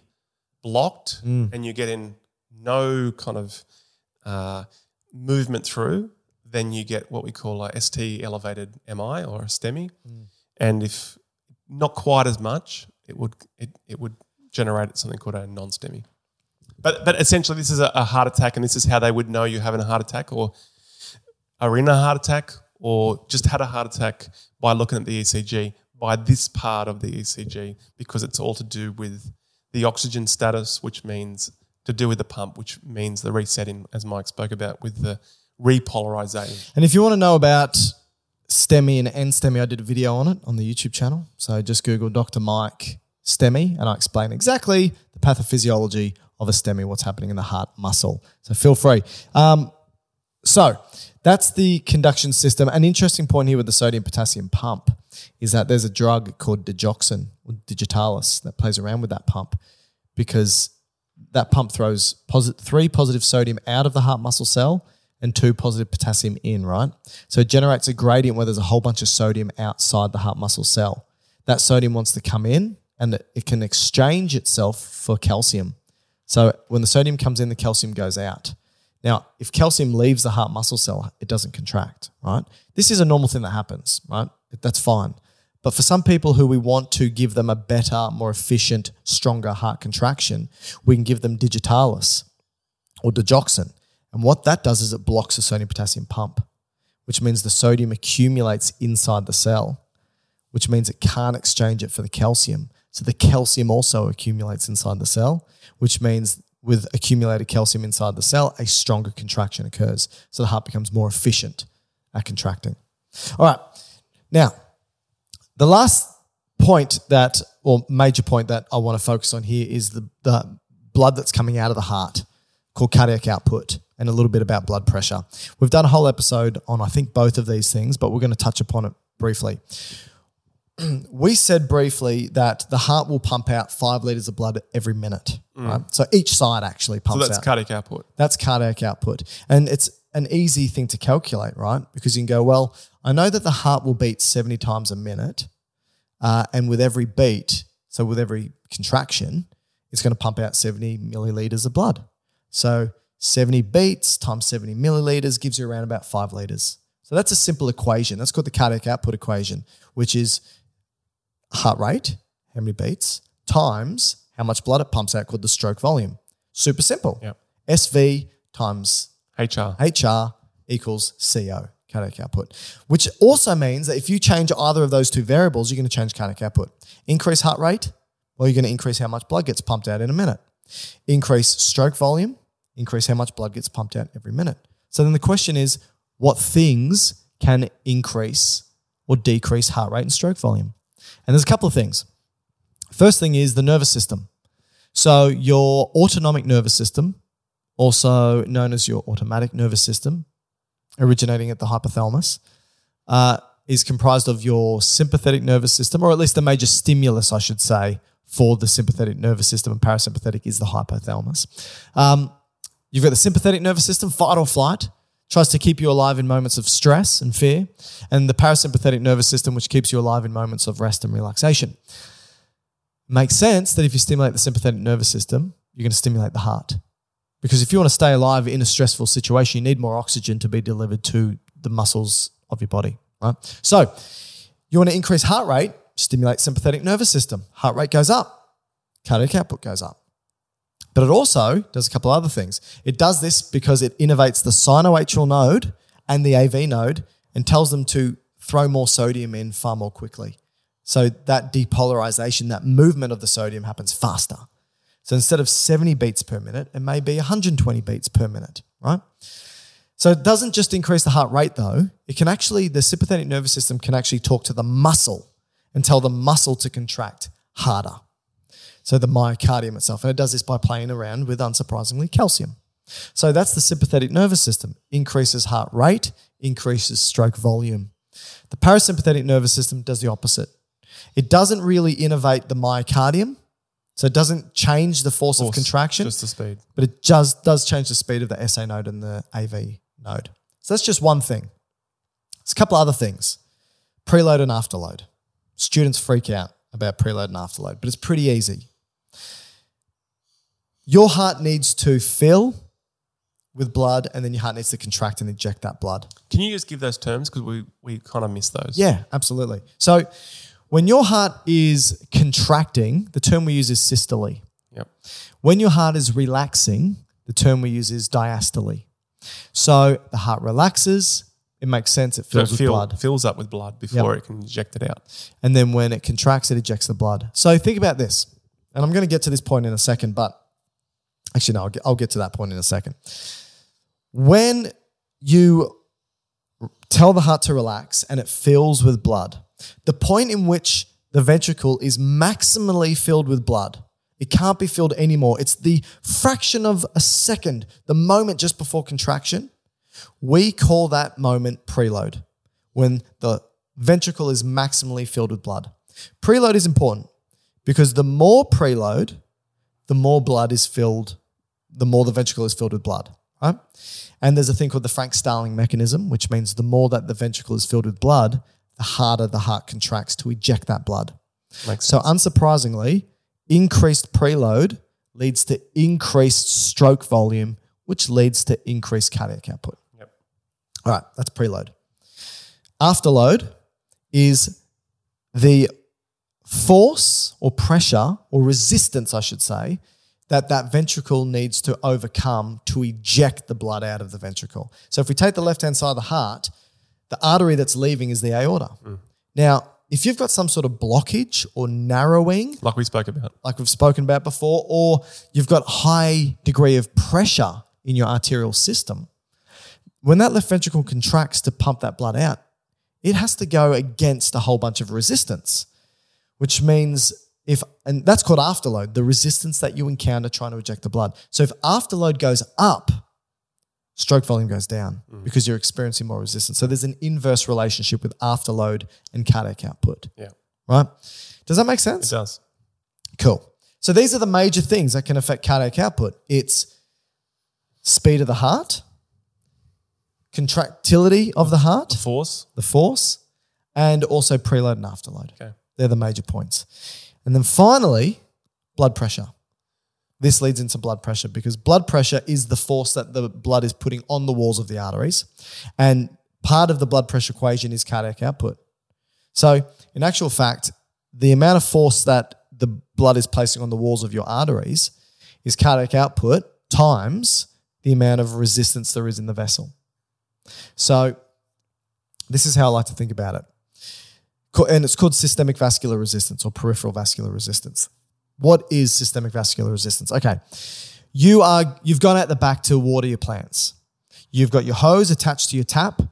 blocked Mm. and you're getting no kind of uh, movement through, then you get what we call a ST elevated MI or a STEMI. Mm. And if not quite as much, it would it, it would generate something called a non-STEMI. But but essentially, this is a, a heart attack, and this is how they would know you're having a heart attack, or are in a heart attack, or just had a heart attack by looking at the ECG by this part of the ECG because it's all to do with the oxygen status, which means to do with the pump, which means the resetting, as Mike spoke about, with the repolarization. And if you want to know about STEMI and NSTEMI, I did a video on it on the YouTube channel. So just Google Dr. Mike STEMI, and I explain exactly the pathophysiology of a STEMI, what's happening in the heart muscle. So feel free. Um, so that's the conduction system. An interesting point here with the sodium potassium pump is that there's a drug called digoxin or digitalis that plays around with that pump because that pump throws posit- three positive sodium out of the heart muscle cell and two positive potassium in, right? So it generates a gradient where there's a whole bunch of sodium outside the heart muscle cell. That sodium wants to come in and it- it can exchange itself for calcium. So when the sodium comes in, the calcium goes out. Now, if calcium leaves the heart muscle cell, it doesn't contract, right? This is a normal thing that happens, right? That's fine. But for some people who we want to give them a better, more efficient, stronger heart contraction, we can give them digitalis or digoxin. And what that does is it blocks the sodium potassium pump, which means the sodium accumulates inside the cell, which means it can't exchange it for the calcium. So the calcium also accumulates inside the cell, which means with accumulated calcium inside the cell, a stronger contraction occurs. So the heart becomes more efficient at contracting. All right. Now, the last point that, or major point that I want to focus on here is the, the blood that's coming out of the heart called cardiac output and a little bit about blood pressure. We've done a whole episode on, I think, both of these things, but we're going to touch upon it briefly. [CLEARS THROAT] we said briefly that the heart will pump out five liters of blood every minute, right? So each side actually Mm. So pumps that's out. cardiac output. That's cardiac output. And it's an easy thing to calculate, right? Because you can go, well, I know that the heart will beat 70 times a minute. Uh, and with every beat, so with every contraction, it's going to pump out 70 milliliters of blood. So 70 beats times 70 milliliters gives you around about five liters. So that's a simple equation. That's called the cardiac output equation, which is heart rate, how many beats, times how much blood it pumps out, called the stroke volume. Super simple. Yep. SV times HR. HR equals CO, cardiac output, which also means that if you change either of those two variables, you're going to change cardiac output. Increase heart rate, well, you're going to increase how much blood gets pumped out in a minute. Increase stroke volume, increase how much blood gets pumped out every minute. So then the question is, what things can increase or decrease heart rate and stroke volume? And there's a couple of things. First thing is the nervous system. So your autonomic nervous system, also known as your automatic nervous system, originating at the hypothalamus, uh, is comprised of your sympathetic nervous system, or at least the major stimulus, I should say, for the sympathetic nervous system and parasympathetic is the hypothalamus. Um, you've got the sympathetic nervous system, fight or flight, tries to keep you alive in moments of stress and fear, and the parasympathetic nervous system, which keeps you alive in moments of rest and relaxation. Makes sense that if you stimulate the sympathetic nervous system, you're going to stimulate the heart. Because if you want to stay alive in a stressful situation, you need more oxygen to be delivered to the muscles of your body, right? So you want to increase heart rate, stimulate sympathetic nervous system. Heart rate goes up, cardiac output goes up. But it also does a couple other things. It does this because it innervates the sinoatrial node and the AV node and tells them to throw more sodium in far more quickly. So that depolarization, that movement of the sodium happens faster. So instead of 70 beats per minute, it may be 120 beats per minute, right? So it doesn't just increase the heart rate though. It can actually, the sympathetic nervous system can actually talk to the muscle and tell the muscle to contract harder. So the myocardium itself. And it does this by playing around with, unsurprisingly, calcium. So that's the sympathetic nervous system. Increases heart rate, increases stroke volume. The parasympathetic nervous system does the opposite. It doesn't really innervate the myocardium. So it doesn't change the force, of contraction Just the speed. but it does does change the speed of the SA node and the AV node. So that's just one thing. There's a couple other things. Preload and afterload. Students freak out about preload and afterload, but it's pretty easy. Your heart needs to fill with blood, and then your heart needs to contract and eject that blood. Can you just give those terms because we we kind of miss those? Yeah, absolutely. So when your heart is contracting, the term we use is systole. Yep. When your heart is relaxing, the term we use is diastole. So the heart relaxes, it makes sense, it So fills it with fill- blood. fills up with blood before Yep. it can eject it out. And then when it contracts, it ejects the blood. So think about this. And I'm going to get to this point in a second, but actually, no, I'll get, I'll get to that point in a second. When you tell the heart to relax and it fills with blood, the point in which the ventricle is maximally filled with blood. It can't be filled anymore. It's the fraction of a second, the moment just before contraction. We call that moment preload when the ventricle is maximally filled with blood. Preload is important because the more preload, the more blood is filled, the more the ventricle is filled with blood, right? And there's a thing called the Frank Starling mechanism, which means the more that the ventricle is filled with blood, the harder the heart contracts to eject that blood. Makes So, unsurprisingly, increased preload leads to increased stroke volume, which leads to increased cardiac output. Yep. All right, that's preload. Afterload is the force or pressure or resistance, I should say, that that ventricle needs to overcome to eject the blood out of the ventricle. So if we take the left hand side of the heart, the artery that's leaving is the aorta. Mm. Now, if you've got some sort of blockage or narrowing, like we spoke about. like we've spoken about before, or you've got high degree of pressure in your arterial system, when that left ventricle contracts to pump that blood out, it has to go against a whole bunch of resistance, which means if, and that's called afterload, the resistance that you encounter trying to eject the blood. So if afterload goes up, stroke volume goes down mm. because you're experiencing more resistance. So there's an inverse relationship with afterload and cardiac output, Yeah, right? Does that make sense? it does. Cool. So these are the major things that can affect cardiac output. It's speed of the heart, contractility of the heart, The force. the force, and also preload and afterload. Okay. They're the major points. And then finally, blood pressure. This leads into blood pressure because blood pressure is the force that the blood is putting on the walls of the arteries. And part of the blood pressure equation is cardiac output. So, in actual fact, the amount of force that the blood is placing on the walls of your arteries is cardiac output times the amount of resistance there is in the vessel. So, this is how I like to think about it. And it's called systemic vascular resistance or peripheral vascular resistance. What is systemic vascular resistance? Okay. You are you've gone out the back to water your plants. You've got your hose attached to your tap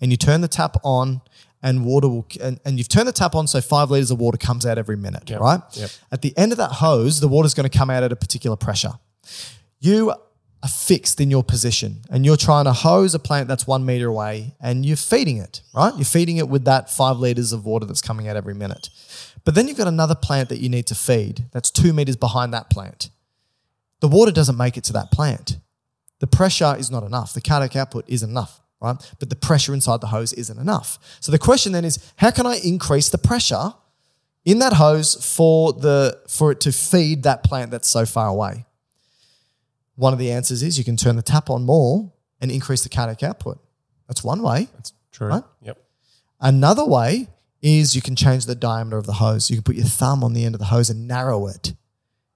and you turn the tap on and water will and, and you've turned the tap on so five liters of water comes out every minute, Yep. right? Yep. At the end of that hose, the water's going to come out at a particular pressure. You are fixed in your position and you're trying to hose a plant that's one meter away and you're feeding it, right? You're feeding it with that five liters of water that's coming out every minute. But then you've got another plant that you need to feed that's two meters behind that plant. The water doesn't make it to that plant. The pressure is not enough. The cardiac output isn't enough, right? But the pressure inside the hose isn't enough. So the question then is, how can I increase the pressure in that hose for the for it to feed that plant that's so far away? One of the answers is you can turn the tap on more and increase the cardiac output. That's one way. That's true. Right? Yep. Another way is you can change the diameter of the hose. You can put your thumb on the end of the hose and narrow it,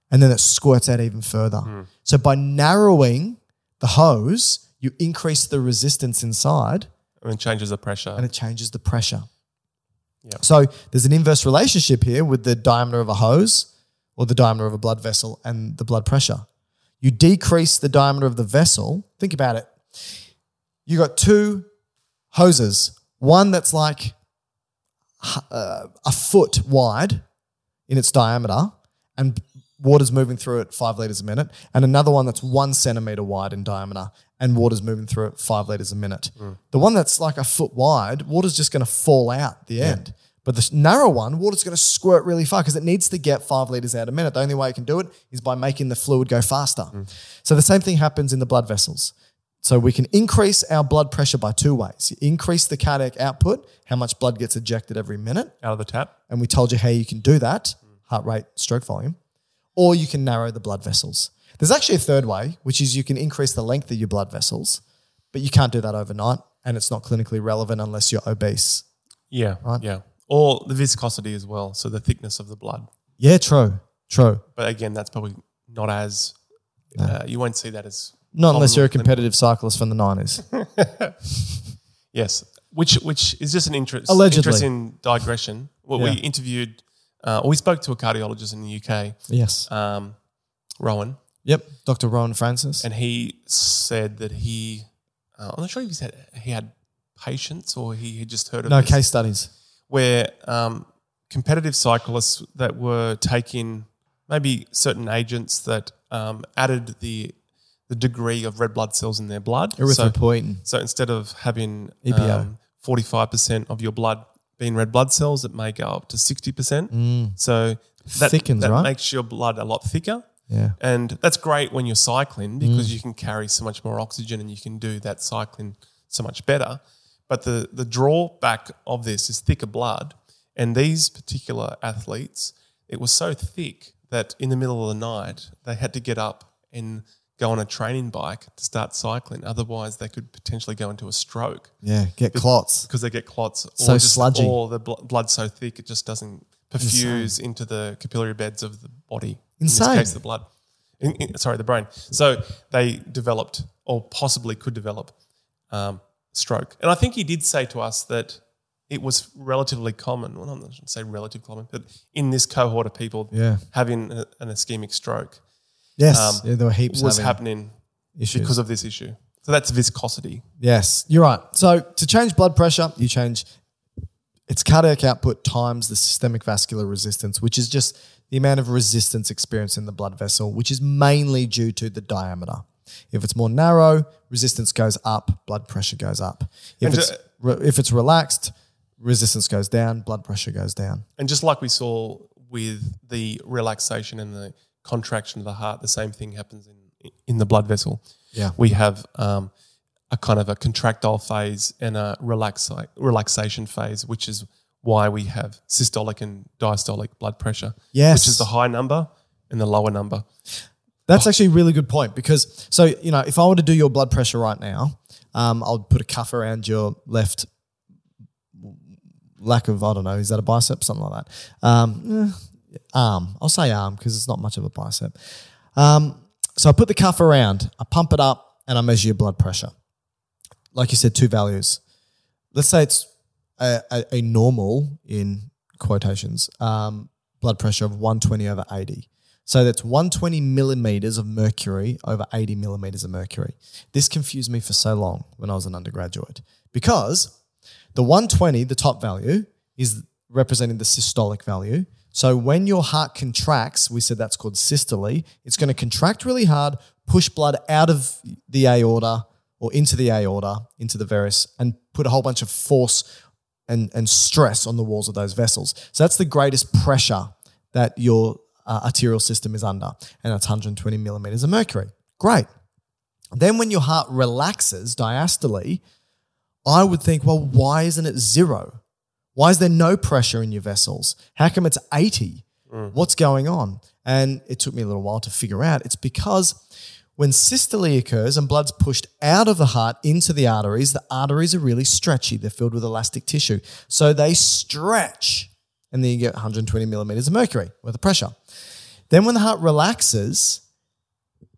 and then it squirts out even further. Hmm. So by narrowing the hose, you increase the resistance inside And it changes the pressure. and it changes the pressure. Yep. So there's an inverse relationship here with the diameter of a hose or the diameter of a blood vessel and the blood pressure. You decrease the diameter of the vessel. Think about it. You got two hoses, one that's like uh, a foot wide in its diameter and water's moving through it five liters a minute, and another one that's one centimeter wide in diameter and water's moving through it five liters a minute. The one that's like a foot wide, water's just going to fall out the end. But the narrow one, water's going to squirt really far because it needs to get five liters out a minute. The only way it can do it is by making the fluid go faster. Mm. So the same thing happens in the blood vessels. So we can increase our blood pressure by two ways. You increase the cardiac output, how much blood gets ejected every minute, out of the tap. and we told you how you can do that mm. heart rate, stroke volume, or you can narrow the blood vessels. There's actually a third way, which is you can increase the length of your blood vessels, but you can't do that overnight, and it's not clinically relevant unless you're obese. Yeah. Right. Yeah. Or the viscosity as well. So the thickness of the blood. Yeah, true, true. But again, that's probably not as, uh, you won't see that as. Not unless you're a competitive cyclist from the 90s. [LAUGHS] Yes, which which is just an interest, Allegedly. interesting digression. Well, we interviewed, uh, or we spoke to a cardiologist in the UK, yes. um, Rowan, Yep. Dr. Rowan Francis. and he said that he, uh, I'm not sure if he said he had patients or he had just heard of no this, case studies. Where um, competitive cyclists that were taking maybe certain agents that um, added the the degree of red blood cells in their blood. So, Erythropoietin. so instead of having EPO. forty five percent of your blood being red blood cells, it may go up to sixty percent. So that, Thickens, that right? makes your blood a lot thicker. Yeah. And that's great when you're cycling because Mm. you can carry so much more oxygen and you can do that cycling so much better. But the, the drawback of this is thicker blood. And these particular athletes, it was so thick that in the middle of the night, they had to get up and go on a training bike to start cycling. Otherwise, they could potentially go into a stroke Yeah. Get clots. because they get clots So or just, sludgy. or the bl- blood's so thick it just doesn't perfuse into the capillary beds of the body. In this case, the blood. In- in- sorry, the brain. So they developed, or possibly could develop, um, stroke. And I think he did say to us that it was relatively common. Well, I shouldn't say relatively common, but in this cohort of people Yeah. having a, an ischemic stroke Yes. um, yeah, there were heaps was happening issues. because of this issue. So that's viscosity. Yes, you're right. So to change blood pressure, you change its cardiac output times the systemic vascular resistance, which is just the amount of resistance experienced in the blood vessel, which is mainly due to the diameter. If it's more narrow, resistance goes up, blood pressure goes up. If And it's re- if it's relaxed, resistance goes down, blood pressure goes down. And just like we saw with the relaxation and the contraction of the heart, the same thing happens in in the blood vessel. Yeah. we have um, a kind of a contractile phase and a relaxi- relaxation phase, which is why we have systolic and diastolic blood pressure. Yes. which is the high number and the lower number. That's actually a really good point because so you know if I were to do your blood pressure right now, um, I'll put a cuff around your left lack of I don't know is that a bicep something like that um, eh, arm I'll say arm because it's not much of a bicep. Um, so I put the cuff around, I pump it up, and I measure your blood pressure. Like you said, two values. Let's say it's a, a, a normal in quotations um, blood pressure of 120 over 80. So that's 120 millimeters of mercury over 80 millimeters of mercury. This confused me for so long when I was an undergraduate because the 120, the top value, is representing the systolic value. So when your heart contracts, we said that's called systole, it's going to contract really hard, push blood out of the aorta or into the aorta, into the varus, and put a whole bunch of force and, and stress on the walls of those vessels. So that's the greatest pressure that your uh, arterial system is under, and that's 120 millimeters of mercury. Great. Then when your heart relaxes diastole, I would think, well, why isn't it zero? Why is there no pressure in your vessels? How come it's 80? What's going on? And it took me a little while to figure out. It's because when systole occurs and blood's pushed out of the heart into the arteries, the arteries are really stretchy. They're filled with elastic tissue. So they stretch, and then you get 120 millimeters of mercury worth of pressure. Then when the heart relaxes,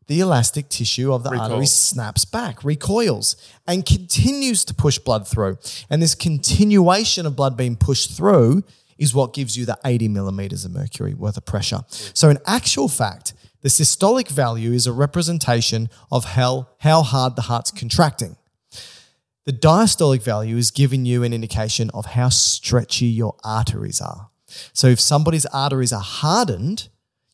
the elastic tissue of the Recoils. artery snaps back, recoils, and continues to push blood through. And this continuation of blood being pushed through is what gives you the 80 millimeters of mercury worth of pressure. So, in actual fact, the systolic value is a representation of how, how hard the heart's contracting. The diastolic value is giving you an indication of how stretchy your arteries are. So, if somebody's arteries are hardened,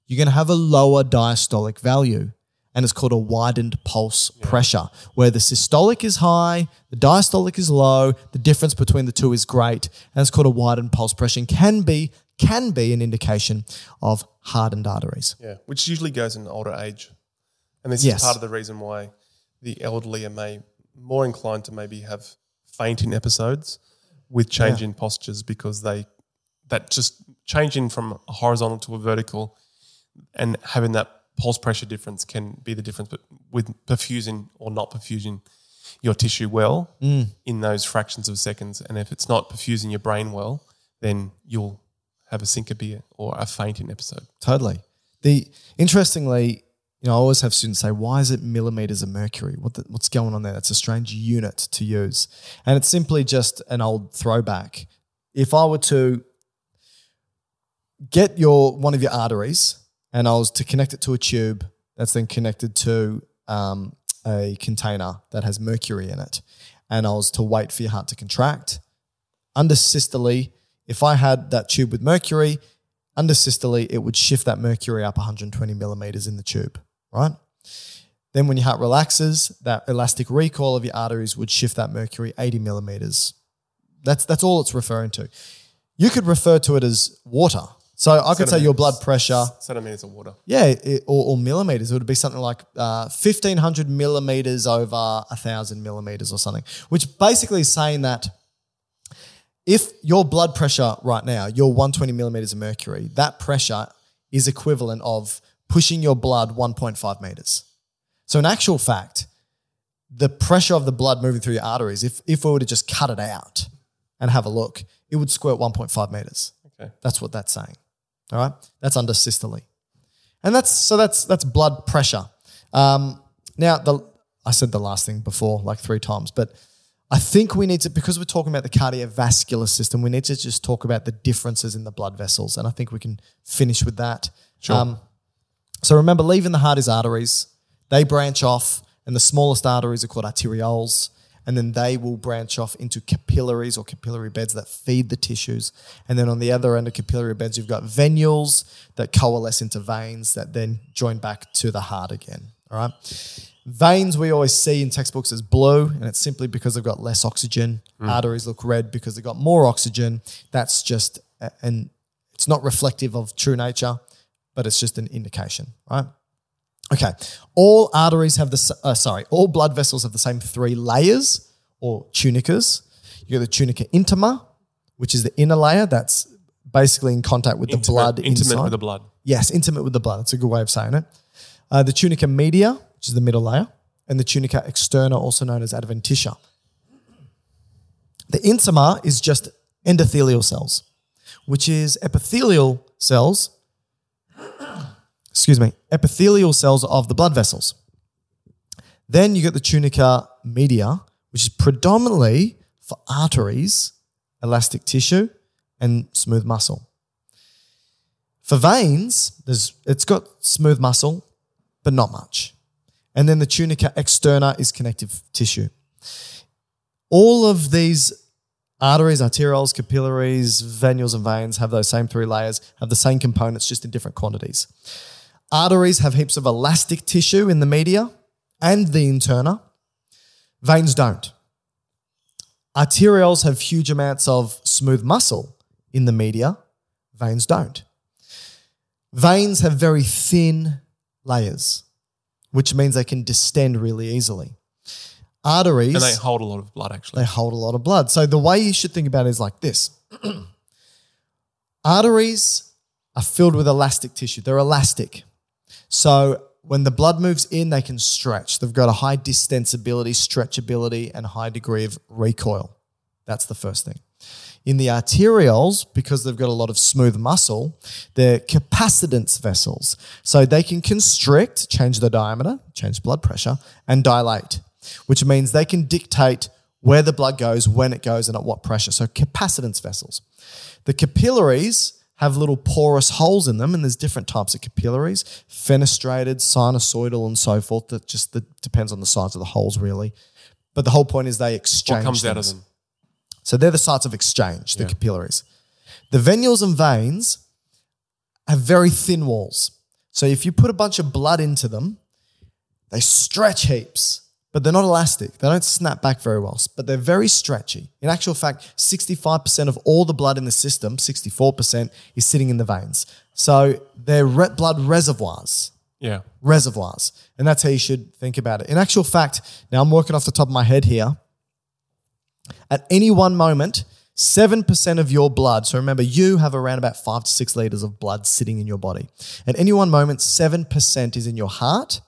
you're going to have a lower diastolic value. And it's called a widened pulse pressure, where the systolic is high, the diastolic is low, the difference between the two is great, and it's called a widened pulse pressure and can be can be an indication of hardened arteries. Yeah, which usually goes in older age, and this Yes. is part of the reason why the elderly are may more inclined to maybe have fainting episodes with change in postures because they that just changing from a horizontal to a vertical and having that pulse pressure difference can be the difference but with perfusing or not perfusing your tissue well mm. in those fractions of seconds and if it's not perfusing your brain well then you'll have a syncope or a fainting episode Totally. The interestingly, you know, I always have students say, "Why is it millimeters of mercury? What the, what's going on there?" That's a strange unit to use, and it's simply just an old throwback. If I were to get your one of your arteries and I was to connect it to a tube that's then connected to um, a container that has mercury in it, and I was to wait for your heart to contract under systole, if I had that tube with mercury, under systole, it would shift that mercury up 120 millimeters in the tube, right? Then when your heart relaxes, that elastic recoil of your arteries would shift that mercury 80 millimeters. That's that's all it's referring to. You could refer to it as water. So I could say your blood pressure, Centimeters of water. yeah, it, or, or millimeters. It would be something like uh, 1500 millimeters over 1000 millimeters or something, which basically is saying that if your blood pressure right now, you're 120 millimeters of mercury, that pressure is equivalent of pushing your blood 1.5 meters. So in actual fact, the pressure of the blood moving through your arteries, if, if we were to just cut it out and have a look, it would squirt 1.5 meters. Okay. That's what that's saying. All right, that's under systole, and that's so that's that's blood pressure. Um, now the I said the last thing before like three times, but I think we need to because we're talking about the cardiovascular system, we need to just talk about the differences in the blood vessels, and I think we can finish with that. Um, Sure. so remember, leaving the heart is arteries. They branch off, and the smallest arteries are called arterioles. And then they will branch off into capillaries or capillary beds that feed the tissues. And then on the other end of capillary beds, you've got venules that coalesce into veins that then join back to the heart again. All right. Veins we always see in textbooks as blue, and it's simply because they've got less oxygen. Mm. Arteries look red because they've got more oxygen. That's just, and it's not reflective of true nature, but it's just an indication, right? Okay, all arteries have the uh, sorry, all blood vessels have the same three layers or tunicas. You got the tunica intima, which is the inner layer that's basically in contact with the blood intimate inside. with the blood. Yes, intimate with the blood. That's a good way of saying it. Uh, the tunica media, which is the middle layer, and the tunica externa, also known as adventitia. The intima is just endothelial cells, which is epithelial cells. Excuse me, epithelial cells of the blood vessels. Then you get the tunica media, which is predominantly for arteries, elastic tissue, and smooth muscle. For veins, there's it's got smooth muscle, but not much. And then the tunica externa is connective tissue. All of these arteries, arterioles, capillaries, venules, and veins have those same three layers, have the same components, just in different quantities. Arteries have heaps of elastic tissue in the media and the interna. Veins don't. Arterioles have huge amounts of smooth muscle in the media. Veins don't. Veins have very thin layers, which means they can distend really easily. Arteries And they hold a lot of blood, actually. they hold a lot of blood. So the way you should think about it is like this. [CLEARS THROAT] Arteries are filled with elastic tissue. They're elastic. So when the blood moves in, they can stretch. They've got a high distensibility, stretchability, and high degree of recoil. That's the first thing. In the arterioles, because they've got a lot of smooth muscle, they're capacitance vessels. So they can constrict, change the diameter, change blood pressure, and dilate, which means they can dictate where the blood goes, when it goes, and at what pressure. So capacitance vessels. The capillaries have little porous holes in them, and there's different types of capillaries, fenestrated, sinusoidal, and so forth. That just that depends on the size of the holes, really. But the whole point is they exchange. what comes out of them? So they're the sites of exchange, the Yeah. capillaries. The venules and veins have very thin walls. So if you put a bunch of blood into them, they stretch heaps, but they're not elastic. They don't snap back very well, but they're very stretchy. In actual fact, 65% of all the blood in the system, 64%, is sitting in the veins. So they're red blood reservoirs Yeah. reservoirs. And that's how you should think about it. In actual fact, now I'm working off the top of my head here. At any one moment, 7% of your blood, so remember, you have around about five to six liters of blood sitting in your body. At any one moment, 7% is in your heart,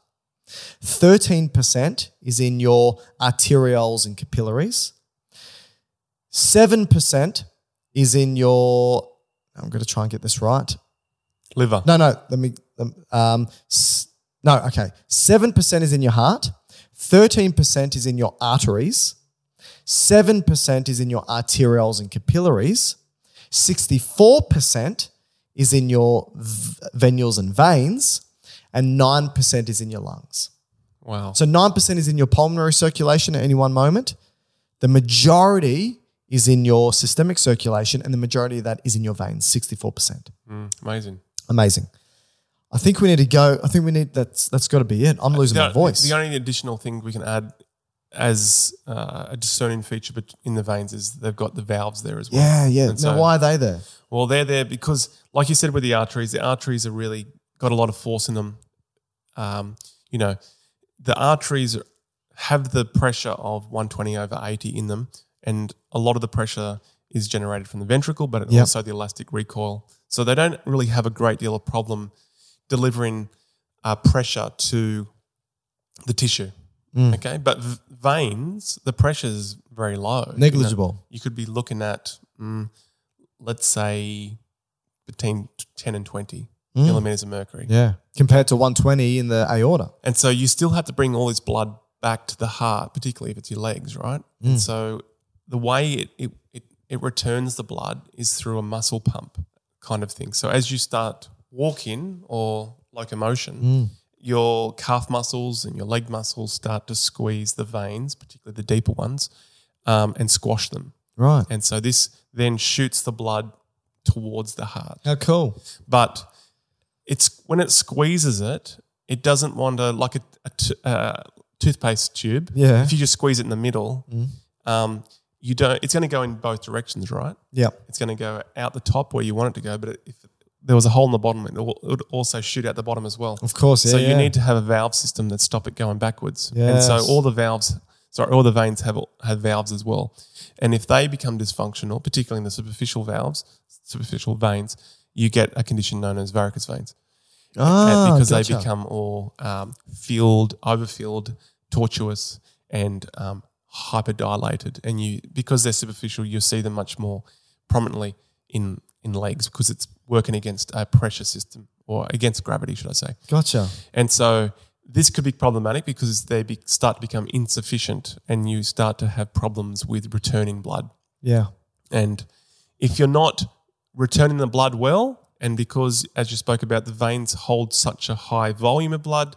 13% is in your arterioles and capillaries, 7% is in your, I'm going to try and get this right. Liver. No, no. Let me. Um, s- no, okay. Seven percent is in your heart. Thirteen percent is in your arteries. Seven percent is in your arterioles and capillaries. Sixty-four percent is in your v- venules and veins, and nine percent is in your lungs. Wow. So nine percent is in your pulmonary circulation at any one moment. The majority is in your systemic circulation, and the majority of that is in your veins, 64%. Mm, amazing. Amazing. I think we need to go. I think we need that's that's got to be it. I'm losing the, my voice. The only additional thing we can add as uh, a discerning feature in the veins is they've got the valves there as well. yeah, yeah. And now, so- why are they there? Well, they're there because, like you said, with the arteries, the arteries are really got a lot of force in them. Um, you know, the arteries have the pressure of 120 over 80 in them, and a lot of the pressure is generated from the ventricle, but Yep. also the elastic recoil. So they don't really have a great deal of problem delivering uh, pressure to the tissue. Mm. Okay, but v- veins, the pressure is very low. You know, Negligible. you could be looking at, mm, let's say, between 10 and 20 Mm. Millimeters of mercury. Yeah, compared to 120 in the aorta. And so you still have to bring all this blood back to the heart, particularly if it's your legs, right? Mm. And so the way it, it, it, it returns the blood is through a muscle pump kind of thing. So as you start walking or locomotion, Mm. your calf muscles and your leg muscles start to squeeze the veins, particularly the deeper ones, um, and squash them. Right. And so this then shoots the blood towards the heart. How cool. But it's when it squeezes it, it doesn't want to like a, a t- uh, toothpaste tube. Yeah. If you just squeeze it in the middle, um, you don't. It's going to go in both directions, right? Yep. It's going to go out the top where you want it to go, but if there was a hole in the bottom, it would also shoot out the bottom as well. Of course. Yeah. so you need to have a valve system that stop it going backwards. And so all the valves, sorry, all the veins have have valves as well. And if they become dysfunctional, particularly in the superficial valves, superficial veins, you get a condition known as varicose veins. And ah, because gotcha. they become all um, filled, overfilled, tortuous, and um, hyperdilated. And you, because they're superficial, you'll see them much more prominently in in legs because it's working against a pressure system or against gravity, should I say? Gotcha. And so this could be problematic because they be, start to become insufficient, and you start to have problems with returning blood. Yeah. And if you're not returning the blood well, and because as you spoke about, the veins hold such a high volume of blood,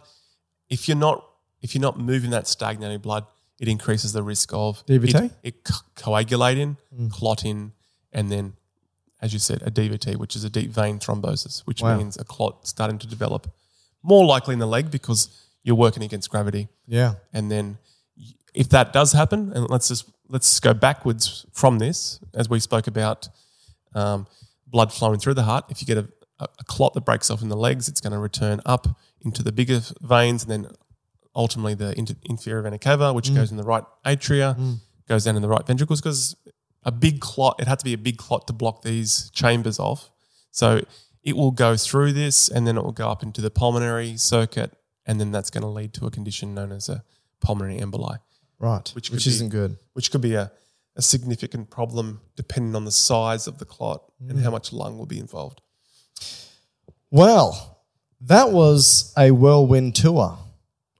if you're not if you're not moving that stagnated blood, it increases the risk of DVT? it, it co- coagulating, clotting, and then, as you said, a DVT, which is a deep vein thrombosis, which Wow. means a clot starting to develop. More likely in the leg because you're working against gravity Yeah. and then if that does happen and let's just let's go backwards from this as we spoke about um, blood flowing through the heart if you get a, a clot that breaks off in the legs it's going to return up into the bigger veins and then ultimately the inter- inferior vena cava which mm. goes in the right atria mm. goes down in the right ventricles because a big clot it had to be a big clot to block these chambers off so it will go through this and then it will go up into the pulmonary circuit and then that's going to lead to a condition known as a pulmonary emboli Right. Which Which, be- isn't good. which could be a, a significant problem depending on the size of the clot and Mm. how much lung will be involved. Well, that was a whirlwind tour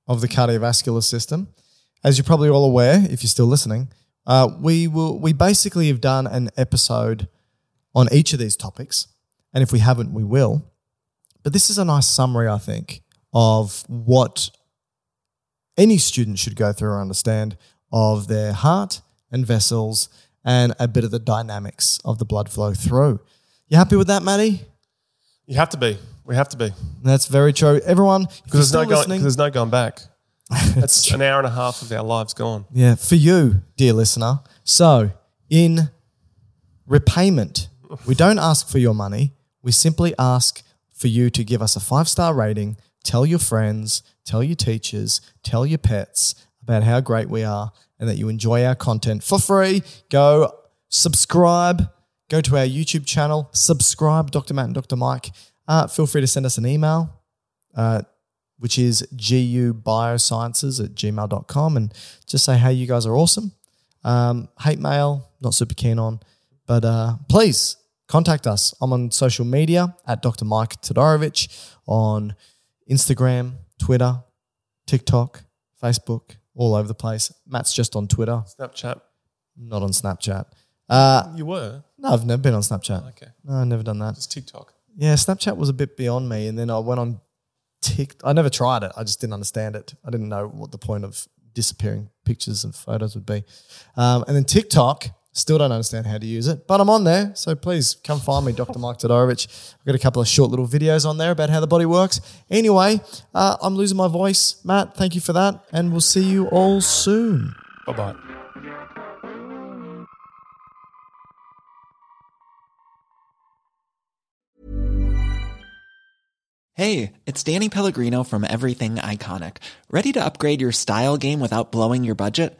of the cardiovascular system. As you're probably all aware, if you're still listening, uh, we will we basically have done an episode on each of these topics, and if we haven't, we will. But this is a nice summary, I think, of what any student should go through or understand of their heart and vessels and a bit of the dynamics of the blood flow through. You happy with that, Matty? You have to be. We have to be That's very true. Everyone, because there's no going. there's no going back. [LAUGHS] That's an hour and a half of our lives gone. yeah, for you, dear listener. So, in repayment, we don't ask for your money. We simply ask for you to give us a five star rating, tell your friends, tell your teachers, tell your pets about how great we are and that you enjoy our content for free. Go subscribe, go to our YouTube channel, subscribe, Dr. Matt and Dr. Mike. Uh, feel free to send us an email. Uh, which is gubiosciences at gmail.com and just say, hey, you guys are awesome. Um, hate mail, not super keen on, but uh, please contact us. I'm on social media at Dr. Mike Todorovic on Instagram, Twitter, TikTok, Facebook, all over the place. Matt's just on Twitter, Snapchat. not on Snapchat. Uh, You were no, I've never been on Snapchat. okay. No, I've never done that. Just TikTok. Yeah, Snapchat was a bit beyond me, and then I went on Tik. I never tried it. I just didn't understand it. I didn't know what the point of disappearing pictures and photos would be. Um, and then TikTok, Still don't understand how to use it, but I'm on there. So please come find me, Dr. Mike Todorovic. I've got a couple of short little videos on there about how the body works. Anyway, uh, I'm losing my voice. Matt, thank you for that. And we'll see you all soon. Bye bye. Hey, it's Danny Pellegrino from Everything Iconic. Ready to upgrade your style game without blowing your budget?